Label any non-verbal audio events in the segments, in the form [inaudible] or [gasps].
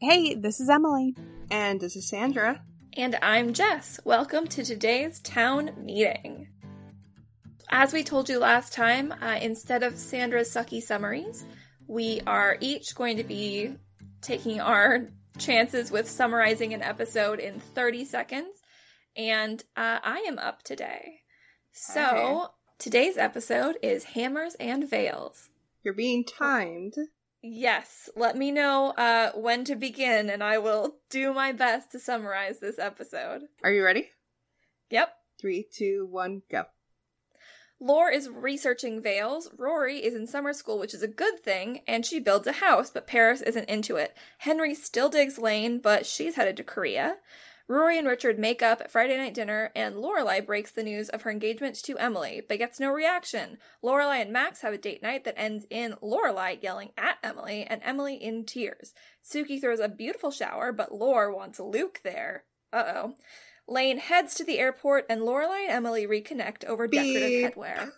Hey, this is Emily. And this is Sandra. And I'm Jess. Welcome to today's town meeting. As we told you last time, uh, instead of Sandra's sucky summaries, we are each going to be taking our chances with summarizing an episode in 30 seconds. And uh, I am up today. So, Okay. today's episode is Hammers and Veils. You're being timed. Yes, let me know uh, when to begin, and I will do my best to summarize this episode. Are you ready? Yep. Three, two, one, go. Lore is researching veils. Rory is in summer school, which is a good thing, and she builds a house, but Paris isn't into it. Henry still digs Lane, but she's headed to Korea. Rory and Richard make up at Friday night dinner, and Lorelai breaks the news of her engagement to Emily, but gets no reaction. Lorelai and Max have a date night that ends in Lorelai yelling at Emily, and Emily in tears. Sookie throws a beautiful shower, but Lore wants Luke there. Uh oh. Lane heads to the airport, and Lorelai and Emily reconnect over decorative Beep. headwear.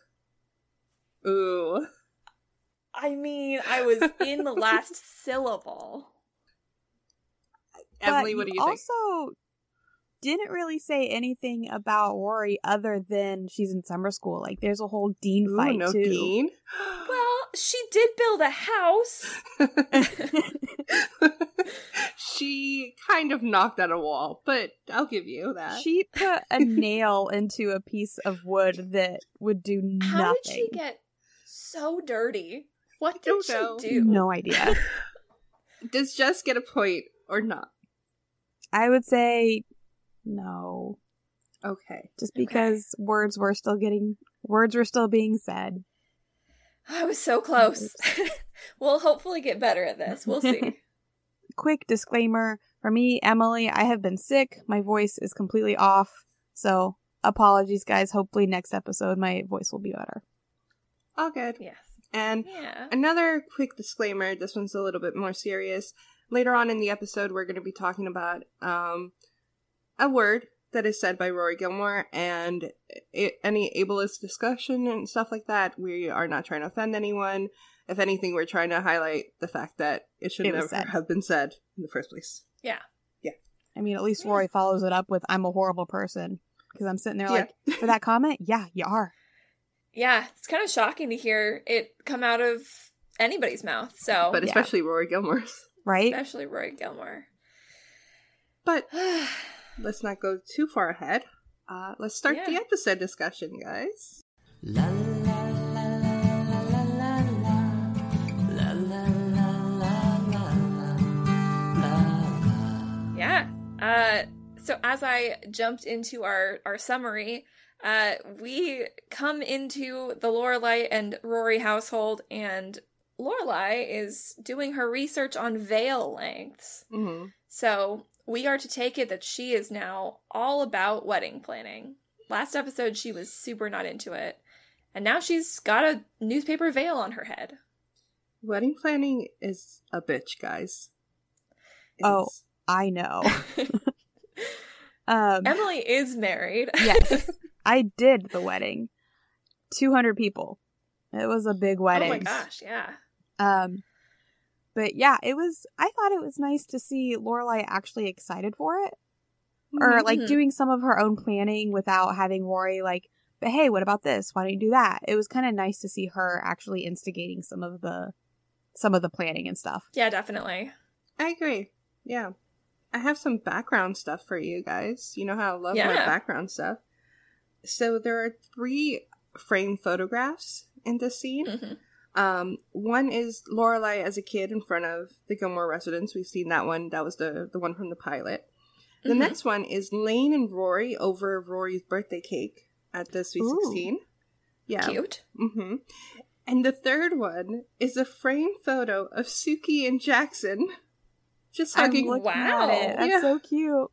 Ooh. I mean, I was in the last [laughs] syllable. Emily, But what do you think? also didn't really say anything about Rory other than she's in summer school. Like there's a whole Dean Ooh, fight no too. Dean. [gasps] [gasps] Well, she did build a house. [laughs] she kind of knocked at a wall, but I'll give you that. She put a [laughs] nail into a piece of wood that would do nothing. How did she get so dirty? What did she know. do? no idea. [laughs] Does Jess get a point or not? I would say no, Okay. just Okay. because words were still getting words were still being said. I was so close. [laughs] we'll hopefully get better at this. We'll see. [laughs] Quick disclaimer for me, Emily, I have been sick. My voice is completely off. So apologies, guys. Hopefully, next episode, my voice will be better. All good. yes. And Yeah. Another quick disclaimer this one's a little bit more serious. Later on in the episode, we're going to be talking about um, a word that is said by Rory Gilmore and i any ableist discussion and stuff like that. We are not trying to offend anyone. If anything, we're trying to highlight the fact that it should It was never said. have been said in the first place. Yeah. Yeah. I mean, at least Rory follows it up with "I'm a horrible person" because I'm sitting there Yeah. like, for that comment, [laughs] yeah, you are. Yeah. It's kind of shocking to hear it come out of anybody's mouth. So, but yeah. especially Rory Gilmore's. Right? especially Roy Gilmore. But [sighs] [sighs] let's not go too far ahead. Uh, let's start yeah. the episode discussion, guys. La, la, la. Yeah. Uh, so as I jumped into our our summary, uh, we come into the Lorelai and Rory household, and Lorelai is doing her research on veil lengths. Mm-hmm. So we are to take it that she is now all about wedding planning. Last episode, she was super not into it, and now she's got a newspaper veil on her head. Wedding planning is a bitch, guys. It Oh. I know. [laughs] um, Emily is married. [laughs] yes, I did the wedding. 200 people. It was a big wedding. Oh my gosh, yeah. Um, but yeah, it was. I thought it was nice to see Lorelai actually excited for it, or like Mhm. doing some of her own planning without having Rory like. But hey, what about this? Why don't you do that? It was kind of nice to see her actually instigating some of the, some of the planning and stuff. Yeah, definitely. I agree. Yeah. I have some background stuff for you guys. You know how I love my background stuff. So there are three framed photographs in this scene. Mhm. Um, one is Lorelai as a kid in front of the Gilmore residence. We've seen that one. That was the the one from the pilot. The Mhm. next one is Lane and Rory over Rory's birthday cake at the Sweet Ooh. Sixteen. Yeah. Cute. Mm-hmm. And the third one is a framed photo of Sookie and Jackson just I'm hugging. Wow. at it. That's Yeah. so cute.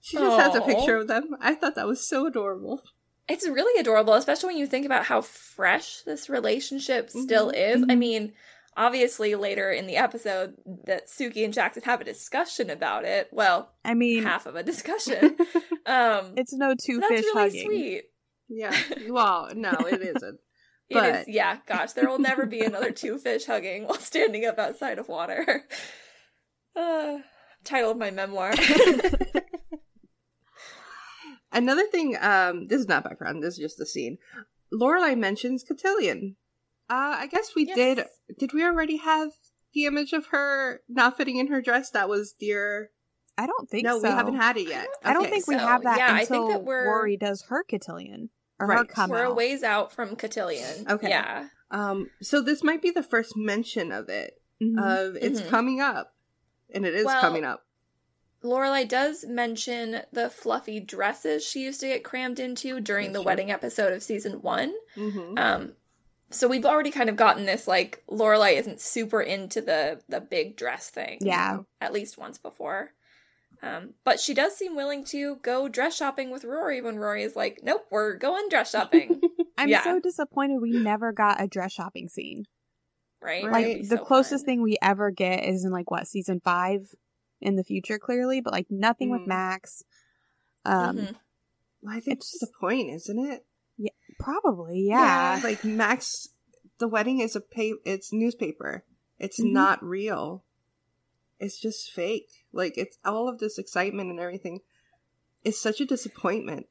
She just has a picture of them. I thought that was so adorable. It's really adorable, especially when you think about how fresh this relationship still is. I Mhm. mean, obviously later in the episode that Sookie and Jackson have a discussion about it. Well, I mean, half of a discussion. [laughs] um it's no two that's fish really hugging. sweet. yeah. [laughs] Well, no, it isn't. [laughs] It But- is yeah, gosh, there will never be another two fish hugging while standing up outside of water. Uh, title of my memoir. Another thing, um, this is not background, this is just the scene. Lorelai mentions Cotillion. Uh, I guess we Yes. did. Did we already have the image of her not fitting in her dress? That was dear. I don't think No, so. we haven't had it yet. I don't Okay. think we so. have that Yeah, I think until that we're- Rory does her cotillion or her Right. come We're a ways out from Cotillion. Okay. Yeah. Um, so this might be the first mention of it. Mhm. Of it's Mhm. coming up, and it is Well- coming up. Lorelai does mention the fluffy dresses she used to get crammed into during That's the true. wedding episode of season one. Mm-hmm. Um, so we've already kind of gotten this like Lorelai isn't super into the the big dress thing. Yeah. at least once before. Um, but she does seem willing to go dress shopping with Rory when Rory is like, "Nope, we're going dress shopping." [laughs] I'm yeah. so disappointed we never got a dress shopping scene. right? Like the so closest fun. thing we ever get is in like what season five in the future, clearly, but like nothing with Mhm. Max. Um, Mhm. Well, I think it's- it's the point, isn't it? Yeah, probably, yeah. [laughs] Like Max, the wedding is a pa- It's newspaper. It's Mhm. not real. It's just fake. Like it's all of this excitement and everything. It's such a disappointment.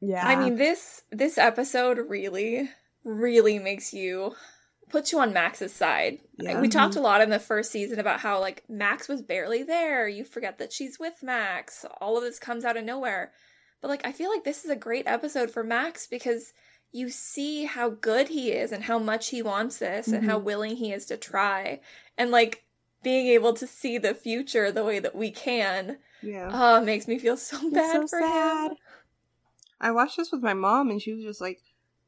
Yeah. I mean this this episode really, really makes you puts you on Max's side. Yeah. We talked a lot in the first season about how like Max was barely there. You forget that she's with Max. All of this comes out of nowhere. But like I feel like this is a great episode for Max because you see how good he is and how much he wants this and how mm-hmm. willing he is to try. And like being able to see the future the way that we can Yeah. oh makes me feel so It's bad so for sad. him. I watched this with my mom, and she was just like,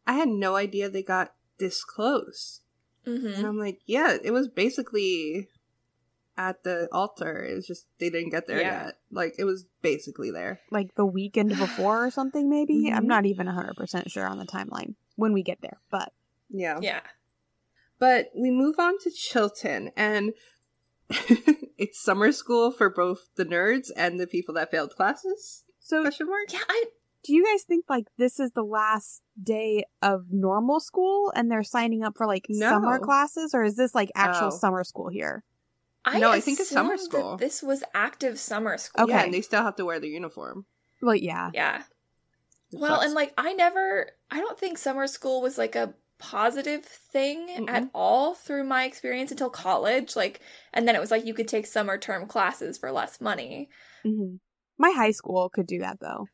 "I had no idea they got this close." Hmm And I'm like, "Yeah, it was basically at the altar. It was just they didn't get there Yeah. yet. Like it was basically there." like the weekend before or something, maybe. I'm Mhm. not even 100% sure on the timeline when we get there, but Yeah. Yeah. But we move on to Chilton, and [laughs] it's summer school for both the nerds and the people that failed classes. so Question mark. Yeah, I do you guys think like this is the last day of normal school and they're signing up for like No. summer classes or is this like actual Oh. summer school here? I No, I think it's summer school. That this was active summer school. Okay. Yeah, and they still have to wear the uniform. Well, yeah. Yeah. It Well, sucks. and like I never I don't think summer school was like a positive thing at Mm-mm. all through my experience until college. Like and then it was like you could take summer term classes for less money. hmm My high school could do that though.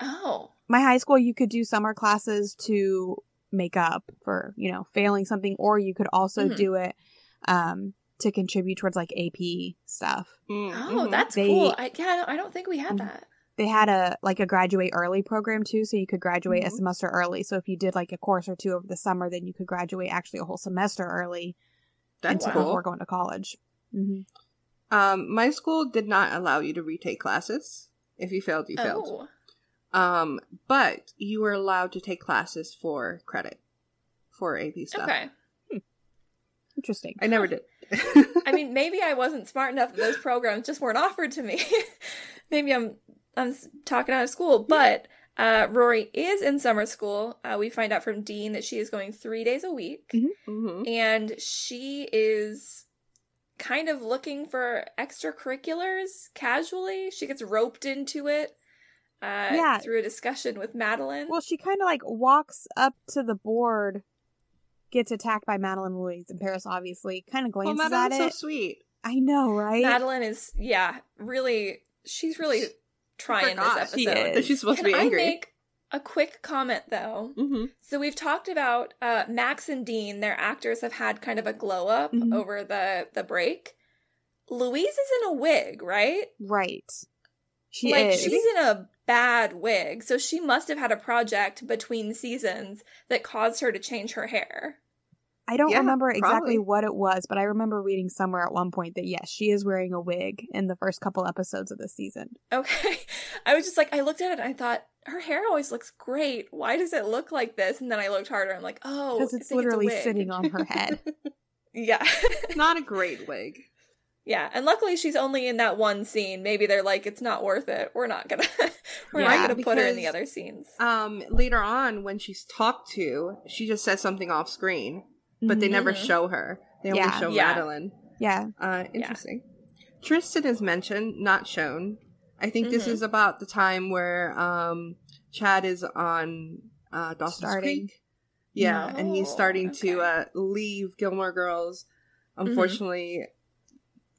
Oh. My high school, you could do summer classes to make up for, you know, failing something, or you could also Mhm. do it um, to contribute towards like AP stuff. Mm, Oh, mhm. that's They- cool. I yeah, I don't, think we had Mhm. that. They had a like a graduate early program too, so you could graduate a Mhm. semester early. So if you did like a course or two over the summer, then you could graduate actually a whole semester early that's cool. before going to college. hmm Um, my school did not allow you to retake classes. If you failed, you failed. Um, but you were allowed to take classes for credit for AP stuff. Okay. Interesting. I never did. I mean, maybe I wasn't smart enough that those programs just weren't offered to me. [laughs] maybe I'm I'm talking out of school, but uh, Rory is in summer school. Uh, we find out from Dean that she is going three days a week, hmm and she is kind of looking for extracurriculars casually. She gets roped into it. Uh, Yeah. through a discussion with Madeline. Well, she kind of like walks up to the board, gets attacked by Madeline Louise and Paris. Obviously, kind of Well, glances at Madeline's it. so sweet. I know, right? Madeline is, yeah, really, she's really trying this forgot. episode. She is. She's supposed Can to be angry. I make a quick comment though? hmm So we've talked about uh, Max and Dean. Their actors have had kind of a glow up Mhm. over the the break. Louise is in a wig, right? right. She like is. she's in a bad wig, so she must have had a project between seasons that caused her to change her hair. I don't Yeah, remember exactly probably. what it was, but I remember reading somewhere at one point that yes, she is wearing a wig in the first couple episodes of this season. Okay, [laughs] I was just like, I looked at it, and I thought her hair always looks great. Why does it look like this? And then I looked harder. I'm like, oh, Because I it's a literally wig. sitting on her head. [laughs] Yeah. Not a [laughs] great wig. Yeah, and luckily she's only in that one scene. Maybe they're like, it's not worth it. We're not gonna, [laughs] we're Yeah, not gonna put her in the other scenes. Um, later on, when she's talked to, she just says something off screen, but they Mhm. never Mhm. show her. They only Yeah. show Yeah. Madeline. yeah. Uh, interesting. Tristan is mentioned, not shown. I think this Mhm. is about the time where um, Chad is on uh, Dawson's Starting. Creek. Yeah, and he's Oh, starting to uh, leave Gilmore Girls. Unfortunately,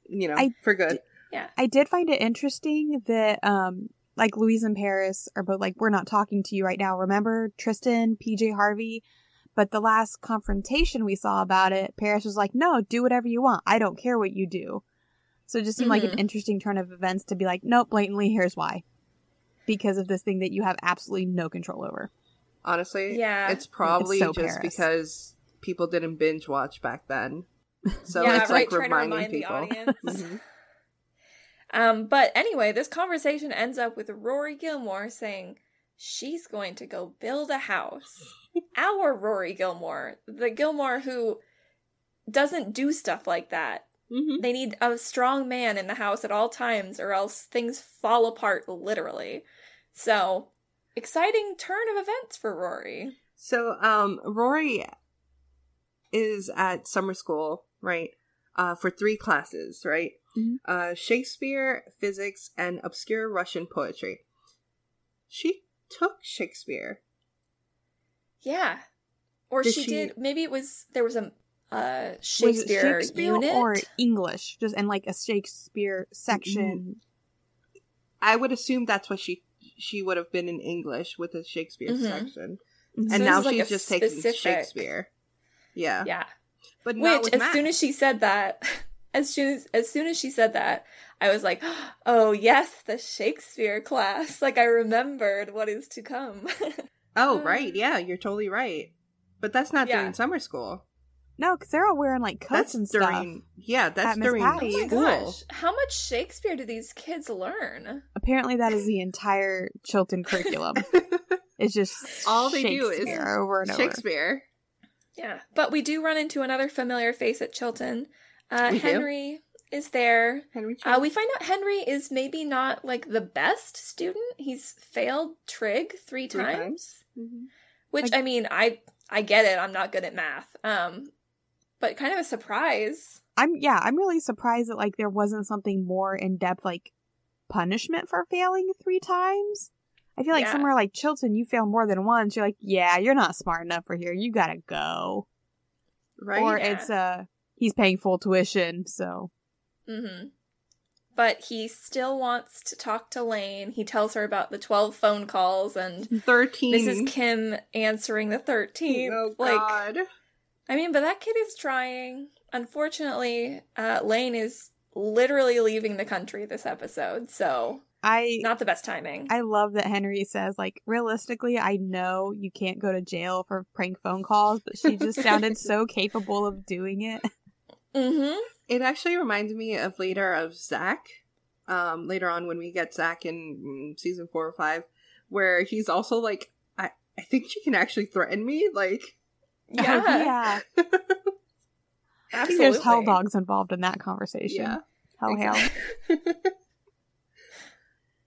you know, I for good. Yeah. I did find it interesting that um like Louise and Paris are both like we're not talking to you right now. Remember Tristan, PJ Harvey? But the last confrontation we saw about it, Paris was like, "No, do whatever you want. I don't care what you do." So it just seemed like an Mhm. interesting turn of events to be like, "Nope, blatantly here's why." Because of this thing that you have absolutely no control over. Honestly, Yeah. it's probably so just Paris. because people didn't binge watch back then. So yeah, it's right. like reminding remind people. the audience. [laughs] Mhm. Um, but anyway, this conversation ends up with Rory Gilmore saying she's going to go build a house. [laughs] Our Rory Gilmore, the Gilmore who doesn't do stuff like that. Mhm. They need a strong man in the house at all times, or else things fall apart literally. So, exciting turn of events for Rory. So, um, Rory is at summer school, right? Uh, for three classes, right? Mhm. Uh, Shakespeare, physics, and obscure Russian poetry. She took Shakespeare. Yeah. Or Did she, she- did, maybe it was, there was a uh, Was Shakespeare, Shakespeare unit. or English, just in like a Shakespeare section. I would assume that's what she she would have been in English with the Shakespeare Mhm. section, Mhm. So and this now like she's a just taking Shakespeare. Yeah, yeah. But Which, with as math. soon as she said that, [laughs] as soon as, as soon as she said that, I was like, [gasps] "Oh yes, the Shakespeare class!" [laughs] Like I remembered what is to come. [laughs] oh um, right, yeah, you're totally right. But that's not Yeah. during summer school. No, because they're all wearing like coats That's and during stuff. yeah, that's Miss during Patty's. oh my school. gosh, how much Shakespeare do these kids learn? Apparently, that is the entire Chilton curriculum. It's just All they do is over and over. Shakespeare. Yeah, but we do run into another familiar face at Chilton. Uh, We do. Henry is there. Henry Uh, we find out Henry is maybe not like the best student. He's failed trig three, Three times. times. Mhm. Which I mean, I I get it. I'm not good at math. Um, but kind of a surprise. I'm yeah, I'm really surprised that like there wasn't something more in depth like punishment for failing three times. I feel like Yeah. somewhere like Chilton, you fail more than once. You're like, yeah, you're not smart enough for here. You gotta go. Right. Or Yeah. it's uh he's paying full tuition, so Mm-hmm. But he still wants to talk to Lane. He tells her about the 12 phone calls, and Thirteen. this is Kim answering the 13th. Oh like, God. I mean, but that kid is trying. Unfortunately, uh, Lane is literally leaving the country this episode, so I not the best timing. I love that Henry says like realistically, I know you can't go to jail for prank phone calls, but she just sounded [laughs] so capable of doing it. [laughs] mm-hmm. It actually reminds me of later of Zach. Um, later on when we get Zach in mm, season four or five, where he's also like, I, I think she can actually threaten me. Like, [laughs] Yeah, yeah. I think there's hell dogs involved in that conversation. yeah. Hell hell.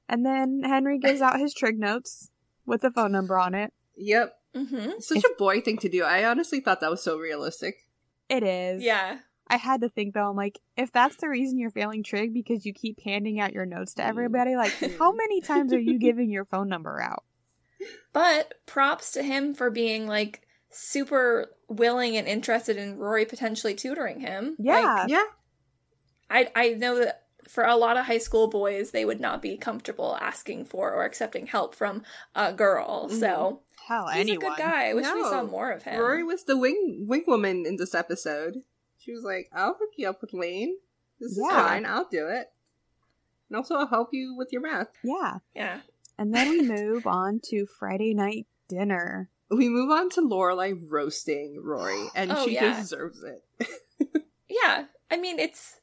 And then Henry gives out his trig notes with the phone number on it. Yep. Mm-hmm. Such a boy thing to do. I honestly thought that was so realistic. It is. Yeah. I had to think though, I'm like, if that's the reason you're failing trig because you keep handing out your notes to everybody, like, how many times are you giving your phone number out? But props to him for being like super willing and interested in Rory potentially tutoring him. Yeah. Yeah. I I know that for a lot of high school boys, they would not be comfortable asking for or accepting help from a girl. Mm-hmm. So Hell, he's anyone. a good guy. I wish we saw more of him. Rory was the wing wing woman in this episode. She was like, "I'll hook you up with Lane. This is fine. I'll do it, and also I'll help you with your math." Yeah. yeah. And then we [laughs] move on to Friday night dinner. We move on to Lorelai roasting Rory, and Oh, she yeah. deserves it. [laughs] Yeah. I mean, it's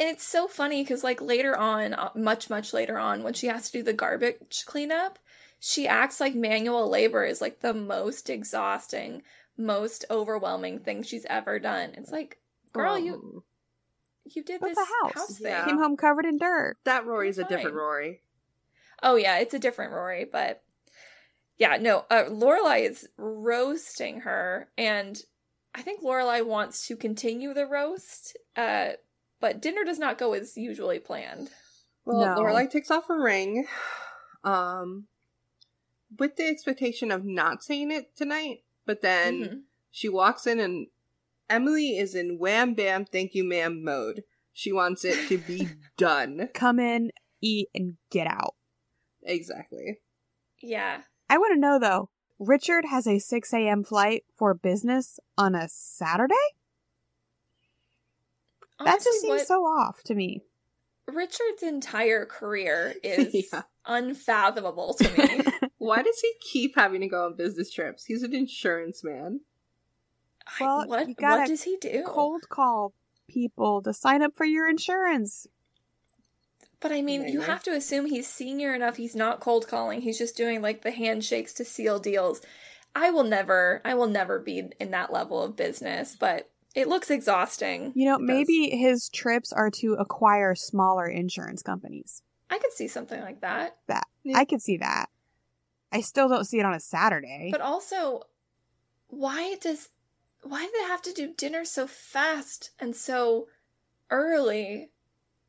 and it's so funny because like later on, uh, much much later on, when she has to do the garbage cleanup, she acts like manual labor is like the most exhausting, most overwhelming thing she's ever done. It's like, girl, you Um, you did this the house. house thing. Yeah. Came home covered in dirt. that Rory's a different Rory. Oh yeah, it's a different Rory, but yeah, no, uh, Lorelai is roasting her, and I think Lorelai wants to continue the roast, uh, but dinner does not go as usually planned. Well, No. Lorelai takes off her ring, um, with the expectation of not saying it tonight. But then Mhm. she walks in, and Emily is in wham bam, thank you, ma'am mode. She wants it to be [laughs] done. Come in, eat, and get out. Exactly. Yeah. I want to know though. Richard has a 6 a.m. flight for business on a Saturday? That just seems what so off to me. Richard's entire career [laughs] is Yeah. unfathomable to me. [laughs] Why does he keep having to go on business trips? He's an insurance man. I- Well, what you gotta what does he do? Cold call people to sign up for your insurance. But I mean, you have to assume he's senior enough. He's not cold calling. He's just doing like the handshakes to seal deals. I will never, I will never be in that level of business, but it looks exhausting. You know, It does. maybe his trips are to acquire smaller insurance companies. I could see something like that. Yeah. I could see that. I still don't see it on a Saturday. But also, why does why do they have to do dinner so fast and so early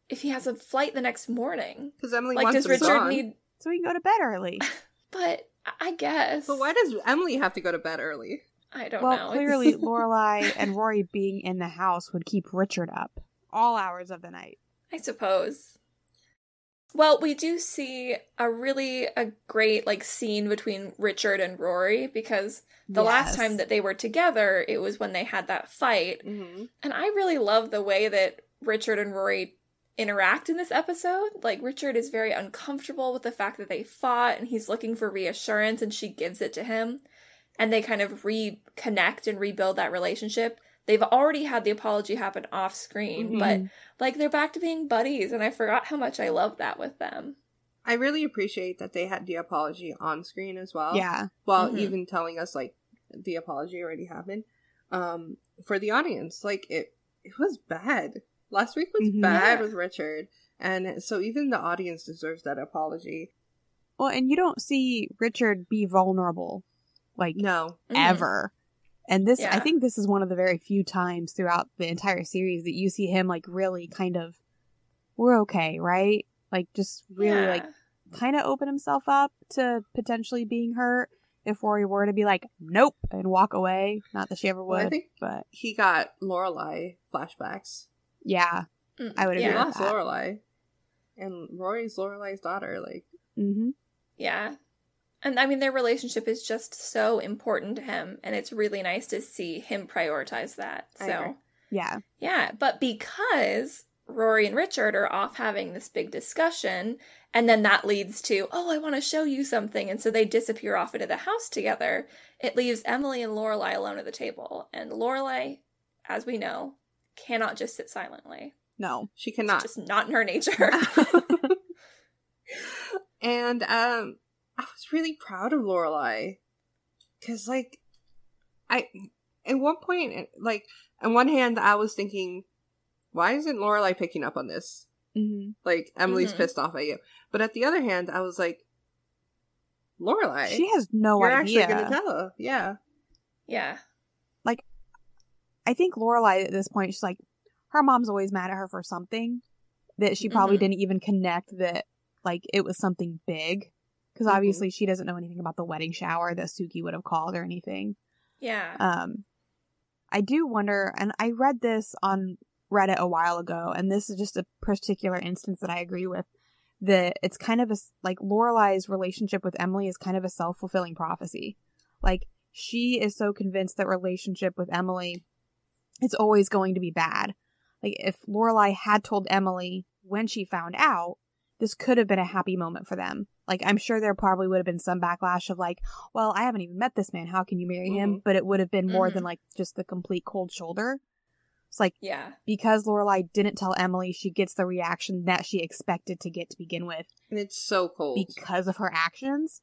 if he has a flight the next morning? Because Emily Like, wants does Richard gone. need? so we can go to bed early. [laughs] But I- I guess. But why does Emily have to go to bed early? I don't well, know. clearly [laughs] Lorelai and Rory being in the house would keep Richard up all hours of the night. I suppose. Well, we do see a really a great like scene between Richard and Rory because the last time that they were together, it was when they had that fight. Mm-hmm. And I really love the way that Richard and Rory interact in this episode. Like Richard is very uncomfortable with the fact that they fought and he's looking for reassurance and she gives it to him. And they kind of reconnect and rebuild that relationship. They've already had the apology happen off screen, Mhm. but like they're back to being buddies and I forgot how much I love that with them. I really appreciate that they had the apology on screen as well. Yeah. While Mhm. even telling us like the apology already happened. Um, for the audience, like it, it was bad. Last week was Mhm. bad Yeah. with Richard, and so even the audience deserves that apology. Well, and you don't see Richard be vulnerable like No, ever. And this, I think this is one of the very few times throughout the entire series that you see him like really kind of, we're okay, right? Like just really Yeah. like kind of open himself up to potentially being hurt if Rory were to be like, nope, and walk away. Not that she ever would, Well, but he got Lorelai flashbacks. yeah. Mm, I would agree yeah. lost. Lorelai, and Rory's Lorelai's daughter. Like, mm-hmm. Yeah. And I mean, their relationship is just so important to him, and it's really nice to see him prioritize that. So. Yeah. yeah. But because Rory and Richard are off having this big discussion, and then that leads to, oh, I want to show you something. And so they disappear off into the house together. It leaves Emily and Lorelai alone at the table. And Lorelai, as we know, cannot just sit silently. No. she cannot. It's just not in her nature. [laughs] and um, I was really proud of Lorelai because, like, I at one point, like, on one hand, I was thinking, why isn't Lorelai picking up on this? hmm Like, Emily's Mhm. pissed off at you. But at the other hand, I was like, Lorelai, She has no you're idea. actually gonna tell her, yeah. yeah. Like, I think Lorelai at this point, she's like, her mom's always mad at her for something that she probably Mhm. didn't even connect that like it was something big because Mhm. obviously she doesn't know anything about the wedding shower that Sookie would have called or anything. Yeah. Um, I do wonder, and I read this on Reddit a while ago, and this is just a particular instance that I agree with. That it's kind of a like Lorelai's relationship with Emily is kind of a self fulfilling prophecy. Like she is so convinced that relationship with Emily, it's always going to be bad. Like if Lorelai had told Emily when she found out, this could have been a happy moment for them. Like I'm sure there probably would have been some backlash of like, well, I haven't even met this man. How can you marry him? But it would have been more than Mhm. like just the complete cold shoulder. It's like yeah. because Lorelai didn't tell Emily, she gets the reaction that she expected to get to begin with And it's so cold. because of her actions.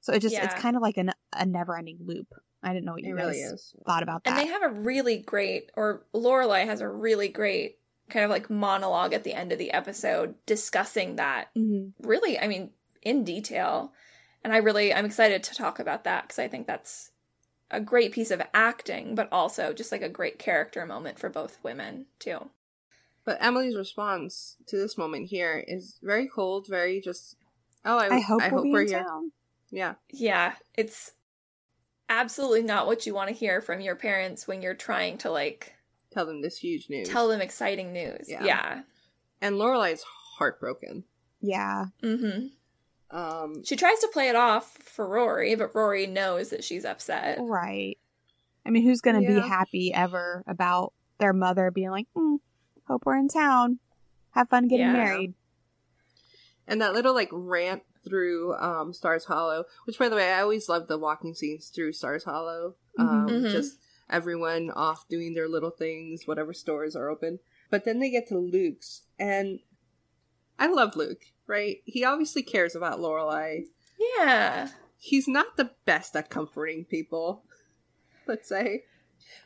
So it just it's kind of like an, a never ending loop. I didn't know what you really guys is. thought about that. And they have a really great, or Lorelai has a really great kind of like monologue at the end of the episode discussing that hmm really, I mean, in detail. And I really, I'm excited to talk about that because I think that's a great piece of acting, but also just like a great character moment for both women, too. But Emily's response to this moment here is very cold, very just. Oh, I, I hope I we'll hope be we're here. town. Yeah, Yeah, it's absolutely not what you want to hear from your parents when you're trying to like tell them this huge news. tell them exciting news. Yeah. Yeah. and Lorelai's heartbroken. Yeah. Mm-hmm. Um, She tries to play it off for Rory, but Rory knows that she's upset. Right. I mean, who's going to be happy ever about their mother being like, hmm, hope we're in town. Have fun getting Yeah. married. and that little like rant through um Stars Hollow, which by the way, I always love the walking scenes through Stars Hollow. Um, Mhm. Mhm. Just everyone off doing their little things, whatever stores are open. But then they get to Luke's, and I love Luke. Right? He obviously cares about Lorelai. Yeah. He's not the best at comforting people. [laughs] Let's say.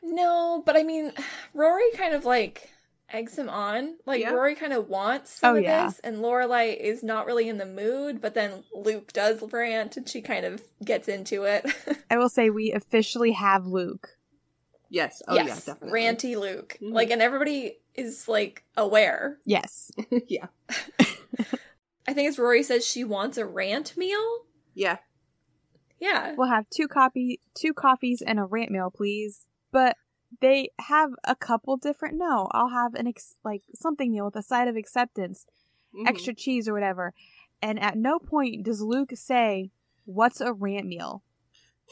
No, but I mean, Rory kind of like eggs him on. Like Yeah. Rory kind of wants some Oh, of yeah. this, and Lorelai is not really in the mood. But then Luke does rant, and she kind of gets into it. [laughs] I will say we officially have Luke. Yes. Oh yes, yeah, definitely. ranty Luke. Mhm. Like, and everybody is like aware. Yes. [laughs] yeah. [laughs] I think it's Rory says she wants a rant meal. Yeah. Yeah. We'll have two copy two coffees and a rant meal, please. But they have a couple different no, I'll have an ex- like something meal with a side of acceptance, Mhm. extra cheese or whatever. And at no point does Luke say, "What's a rant meal?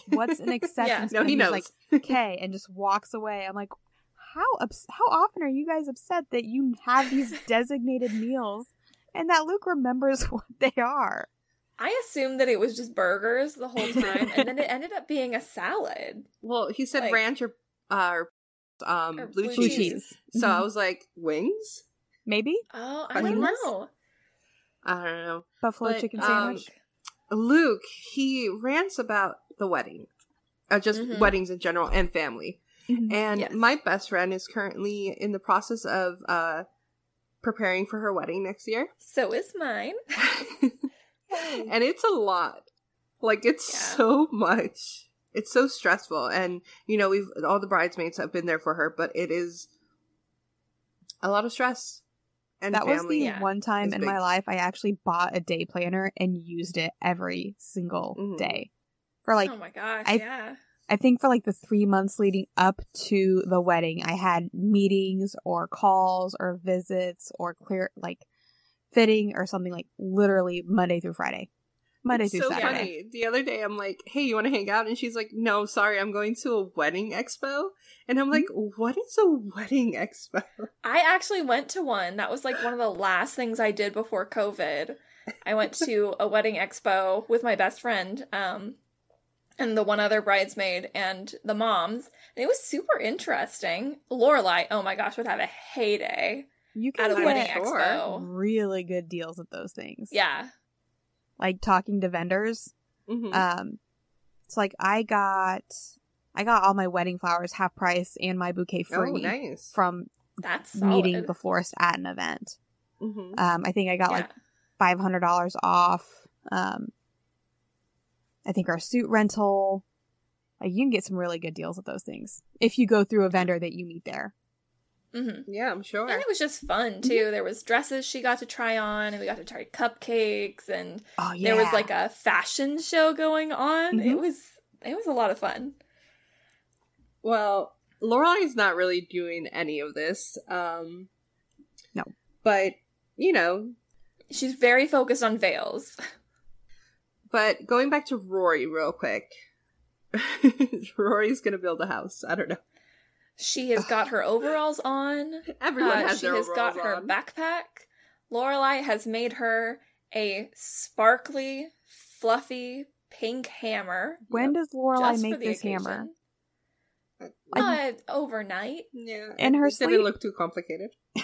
What's an [laughs] acceptance?" No, meal?" he He's knows. like, [laughs] "Okay," and just walks away. I'm like, "How ups- how often are you guys upset that you have these [laughs] designated meals and that Luke remembers what they are?" I assumed that it was just burgers the whole time, and then it ended up being a salad. well, he said like- ranch or uh, um Or blue, blue Blue cheese. cheese. So Mhm. I was like, wings? Maybe Oh, I don't know. I don't know. buffalo But, chicken um, sandwich. Luke, he rants about the wedding, uh, just Mhm. weddings in general and family. Mhm. And Yes. my best friend is currently in the process of uh, preparing for her wedding next year. So is mine. [laughs] and it's a lot. Like it's Yeah. so much. It's so stressful. And you know, we've all the bridesmaids have been there for her, but it is a lot of stress. And that was the yeah, one time in big. my life I actually bought a day planner and used it every single Mhm. day. For like oh my gosh, I- yeah. I think for like the three months leading up to the wedding, I had meetings or calls or visits or clear like fitting or something like literally Monday through Friday. Monday It's through so Saturday. funny. The other day, I'm like, "Hey, you want to hang out?" And she's like, "No, sorry, I'm going to a wedding expo." And I'm like, Mm-hmm. "What is a wedding expo?" I actually went to one. That was like one of the last things I did before COVID. I went to a wedding expo with my best friend, um, and the one other bridesmaid and the moms. And it was super interesting. Lorelai, oh my gosh, would have a heyday You at can a I'm wedding get expo. really good deals at those things. Yeah. Like talking to vendors. Mhm. Um it's like I got I got all my wedding flowers half price and my bouquet free oh, nice. from That's solid. meeting the florist at an event. hmm Um, I think I got like five hundred dollars off. Um, I think our suit rental. Like you can get some really good deals with those things if you go through a vendor that you meet there. hmm Yeah, I'm sure. And it was just fun too. There was dresses she got to try on, and we got to try cupcakes, and Oh yeah, there was like a fashion show going on. It Mhm. was it was a lot of fun. Well, Lorelai's not really doing any of this. Um, No. But, you know, She's very focused on veils. [laughs] but going back to Rory real quick. [laughs] Rory's gonna build a house. I don't know. She has got her overalls on. Everyone Uh, has she their has got her on. backpack. Lorelai has made her a sparkly, fluffy pink hammer. when does Lorelai make this occasion. hammer? Uh, overnight. Yeah, In her it sleep? didn't look too complicated. [laughs]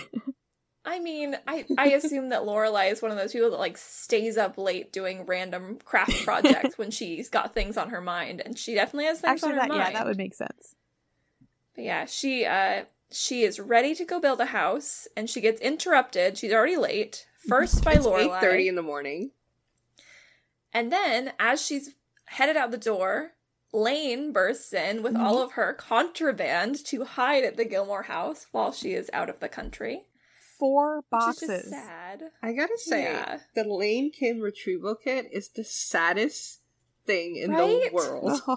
I mean, I I assume that Lorelai is one of those people that like stays up late doing random craft [laughs] projects when she's got things on her mind, and she definitely has things Actually, on her that mind. yeah, that would make sense. But yeah, she uh she is ready to go build a house, and she gets interrupted. She's already late. First by It's eight thirty Lorelai, in the morning. and then as she's headed out the door, Lane bursts in with all of her contraband to hide at the Gilmore house while she is out of the country. Four Which is boxes. just sad. I gotta say, Yeah. the Lane Kim retrieval kit is the saddest thing in the world. [laughs] Oh,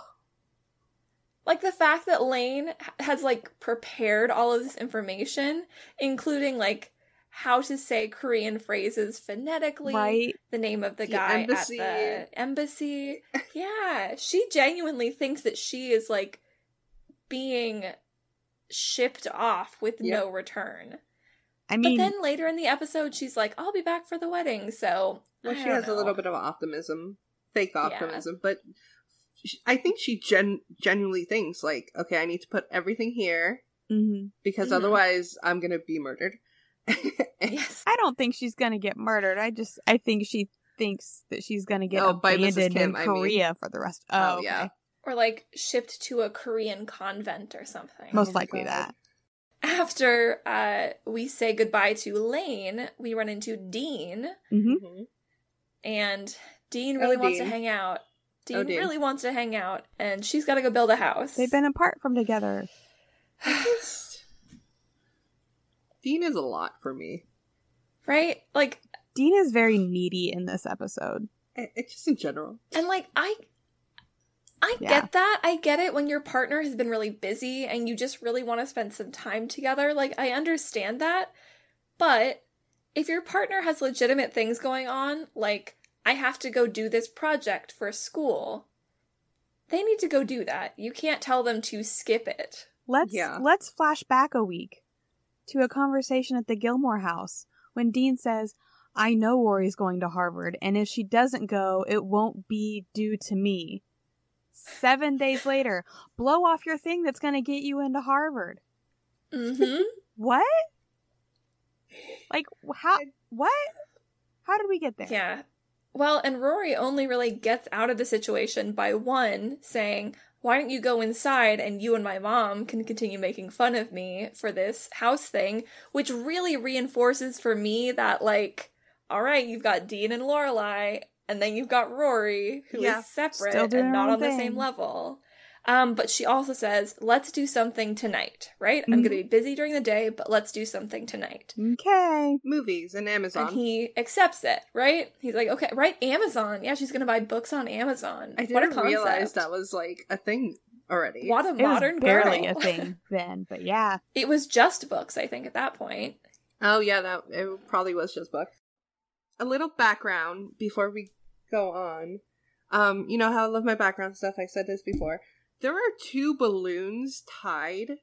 Like the fact that Lane has like prepared all of this information, including like how to say Korean phrases phonetically, right? the name of the The guy embassy. at the embassy. [laughs] Yeah, she genuinely thinks that she is like being shipped off with Yep. no return. I mean, but then later in the episode, she's like, "I'll be back for the wedding." So Well, I she don't has a little bit of optimism, fake Yeah. optimism, but sh- I think she gen- genuinely thinks like, okay, I need to put everything here mhm. because Mhm. otherwise I'm gonna be murdered. [laughs] Yes. I don't think she's gonna get murdered. I just, I think she thinks that she's gonna get Oh, by abandoned Kim, in I mean. Korea for the rest. Oh, Oh, yeah. Or like shipped to a Korean convent or something. most Oh likely God. that. After uh, we say goodbye to Lane, we run into Dean, hmm Mhm. and Dean Oh, really wants to hang out. Dean, Oh, Dean. really wants to hang out, and she's got to go build a house. They've been apart from together. [sighs] Just- Dean is a lot for me. right, like, Dean is very needy in this episode. It, it just in general. and like I, I Yeah. get that. I get it when your partner has been really busy and you just really want to spend some time together. Like, I understand that, but if your partner has legitimate things going on, like I have to go do this project for school, they need to go do that. You can't tell them to skip it. Let's Yeah. let's flash back a week to a conversation at the Gilmore house when Dean says, "I know Rory's going to Harvard, and if she doesn't go, it won't be due to me." Seven days later, blow off your thing that's going to get you into Harvard. Mm-hmm. What? Like how? What? How did we get there? yeah. Well, and Rory only really gets out of the situation by one saying, Why don't you go inside and you and my mom can continue making fun of me for this house thing? Which really reinforces for me that, like, all right, you've got Dean and Lorelai, and then you've got Rory, who is Yeah, separate and not own on the same level. Um, but she also says, let's do something tonight, right? I'm Mhm. gonna be busy during the day, but let's do something tonight. Okay. Movies and Amazon. And he accepts it, right? He's like, okay, right, Amazon. Yeah, she's gonna buy books on Amazon. I what a didn't concept. realize that was like a thing already. What a It modern was barely girl. a thing [laughs] then, but yeah. it was just books, I think, at that point. Oh yeah, that it probably was just books. A little background before we go on. Um, you know how I love my background stuff. I said this before. There are two balloons tied to.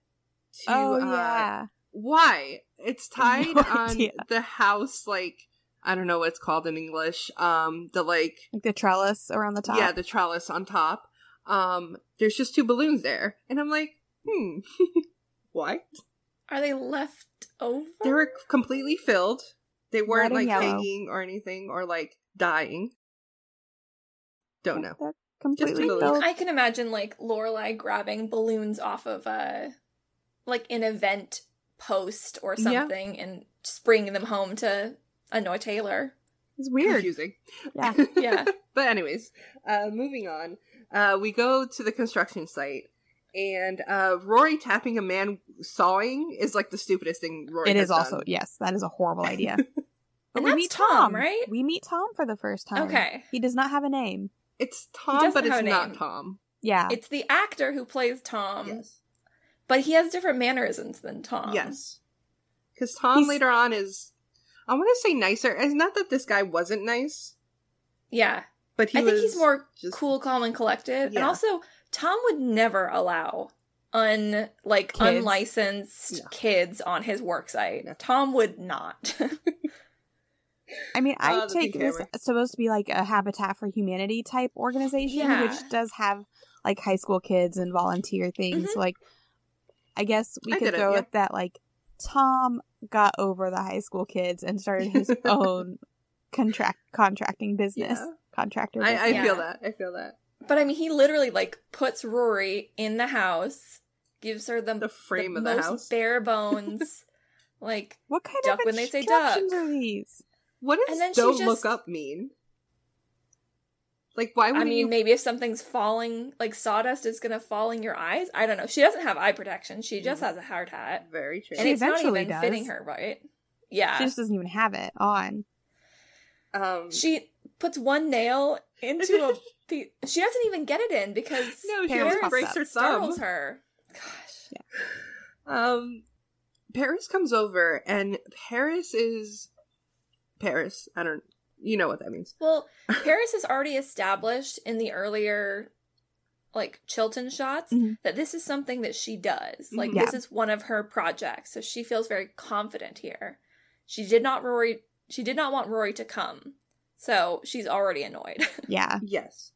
oh uh, yeah. Why? It's [laughs] tied No on idea. the house, like I don't know what it's called in English. Um, the like Like the trellis around the top. yeah, the trellis on top. Um, there's just two balloons there, and I'm like, hmm, [laughs] what? Are they left over? They were completely filled. They weren't Red like yellow. hanging or anything or like dying. Don't know. They're completely balloons. filled. I can imagine like Lorelai grabbing balloons off of a like an event post or Yeah. something and just bringing them home to annoy Taylor. It's weird. Confusing. Yeah. [laughs] Yeah. but anyways, uh moving on. Uh we go to the construction site and uh Rory tapping a man sawing is like the stupidest thing Rory It has is also done. yes, that is a horrible idea. [laughs] But And we that's meet Tom, Tom, right? We meet Tom for the first time. Okay. He does not have a name. It's Tom, but it's not. Tom. Yeah. It's the actor who plays Tom, yes. but he has different mannerisms than Tom. Yes. Because Tom He's- later on is I want to say nicer. It's not that this guy wasn't nice, Yeah. but he I think he's more just cool, calm, and collected. And also, Tom would never allow un like Kids. unlicensed No. kids on his work site. No. Tom would not. [laughs] I mean, I Oh, take pink this supposed to be like a Habitat for Humanity type organization, Yeah. which does have like high school kids and volunteer things. Mhm. So, like, I guess we I could get it, go yeah. with that. Like, Tom got over the high school kids and started his [laughs] own contract contracting business. Yeah. Contractor. I, I business. feel that. I feel that. but I mean, he literally like puts Rory in the house, gives her the, The frame of the most house. bare [laughs] bones. like, What kind Duck of when they say duck. are these? What does And then don't just- look up mean? Like, why would I mean, you? maybe if something's falling, like sawdust is gonna fall in your eyes. I don't know. She doesn't have eye protection. She just Mhm. has a hard hat, Very true. and She it's not even does. fitting her right. Yeah. She just doesn't even have it on. Um, She puts one nail into a. [laughs] pe- She doesn't even get it in because no, she Paris almost pops breaks up. her startles thumb. her. Gosh. Um, Paris comes over, and Paris is Paris. I don't. You know what that means. Well, [laughs] Paris is already established in the earlier like Chilton shots Mhm. that this is something that she does. Like Mhm. this is one of her projects. So she feels very confident here. She did not Rory she did not want Rory to come. So she's already annoyed. [laughs] Yeah. Yes.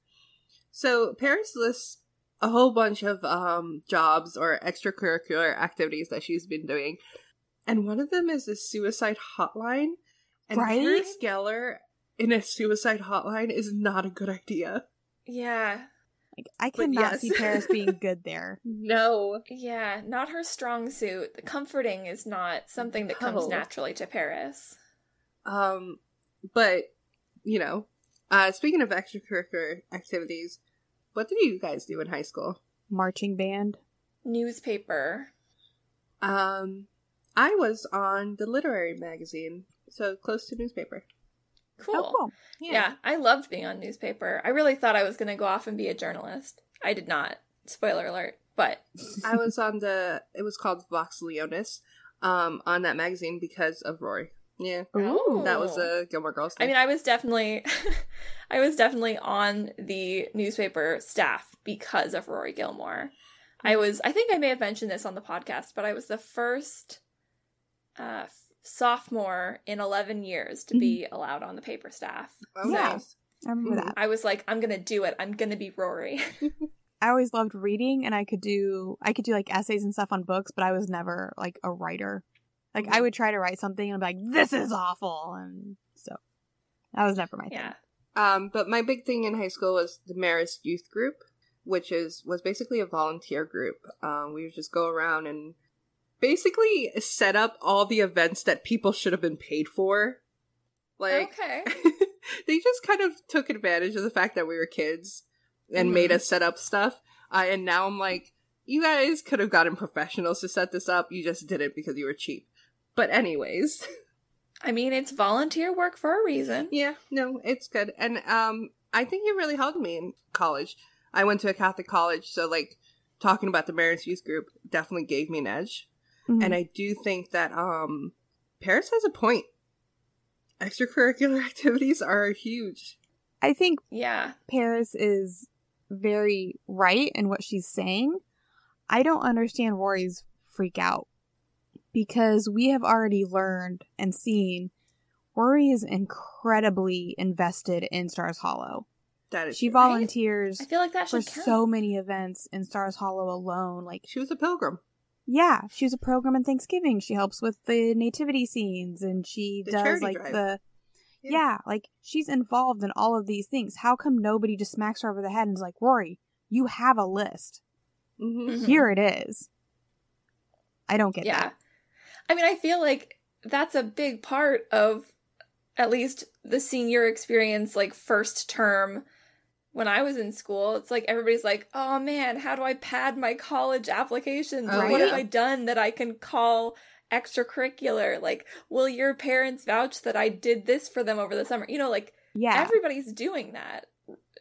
So Paris lists a whole bunch of um jobs or extracurricular activities that she's been doing. And one of them is the suicide hotline. And Right? Paris Geller in a suicide hotline is not a good idea. yeah. Like I cannot yes. see Paris [laughs] being good there. No. Yeah, not her strong suit. The comforting is not something that comes naturally to Paris. Um but you know, uh speaking of extracurricular activities, what did you guys do in high school? Marching band. Newspaper. Um I was on the literary magazine, so close to newspaper. Cool. Oh, cool. Yeah. I loved being on newspaper. I really thought I was going to go off and be a journalist. I did not. Spoiler alert. But I was on the it was called Vox Leonis, um, on that magazine because of Rory. Yeah. Ooh. That was a Gilmore Girls I mean, I was definitely [laughs] I was definitely on the newspaper staff because of Rory Gilmore. I was I think I may have mentioned this on the podcast, but I was the first uh f- sophomore in 11 years to be allowed on the paper staff. Oh, Yeah. nice. I remember Mhm. that. I was like, I'm going to do it. I'm going to be Rory. [laughs] [laughs] I always loved reading and I could do I could do like essays and stuff on books, but I was never like a writer. Like I Mhm. would try to write something and be like, This is awful and so that was never my thing. yeah. Um, but my big thing in high school was the Marist Youth Group, which is was basically a volunteer group. Um, we would just go around and basically set up all the events that people should have been paid for. Like okay. [laughs] they just kind of took advantage of the fact that we were kids and Mhm. made us set up stuff. Uh, and now I'm like, you guys could have gotten professionals to set this up. You just did it because you were cheap. But anyways, [laughs] I mean, it's volunteer work for a reason. yeah, no, it's good. And um, I think it really helped me in college. I went to a Catholic college, so like talking about the Marist Youth Group definitely gave me an edge. Mhm. And I do think that um, Paris has a point. Extracurricular [laughs] activities are huge. I think Yeah. Paris is very right in what she's saying. I don't understand Rory's freak out because we have already learned and seen Rory is incredibly invested in Stars Hollow. That is She true. volunteers I feel like that for count. so many events in Stars Hollow alone. Like, She was a pilgrim. Yeah, she's a program in Thanksgiving. She helps with the nativity scenes and she The does like drive. the Yeah. yeah. like she's involved in all of these things. How come nobody just smacks her over the head and is like, Rory, you have a list. hmm Mhm. Here it is. I don't get yeah. that. I mean, I feel like that's a big part of at least the senior experience, like first term when I was in school. It's like everybody's like, oh man, how do I pad my college applications? Oh, what have. I done that I can call extracurricular? Like, will your parents vouch that I did this for them over the summer? You know, like Yeah, everybody's doing that.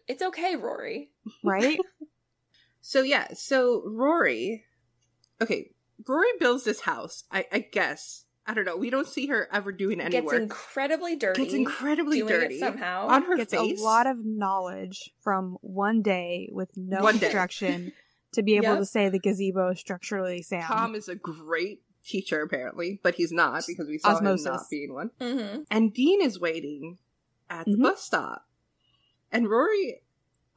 It's okay, Rory. right? [laughs] So yeah, so Rory, okay, Rory builds this house. I, I guess I don't know. We don't see her ever doing any Gets work. incredibly dirty. Gets incredibly doing dirty it somehow. on her Gets face. a lot of knowledge from one day with no One day. instruction to be able Yep. to say the gazebo is structurally sound. Tom is a great teacher apparently, but he's not because we saw Osmosis. him not being one. hmm And Dean is waiting at the Mhm. bus stop, and Rory,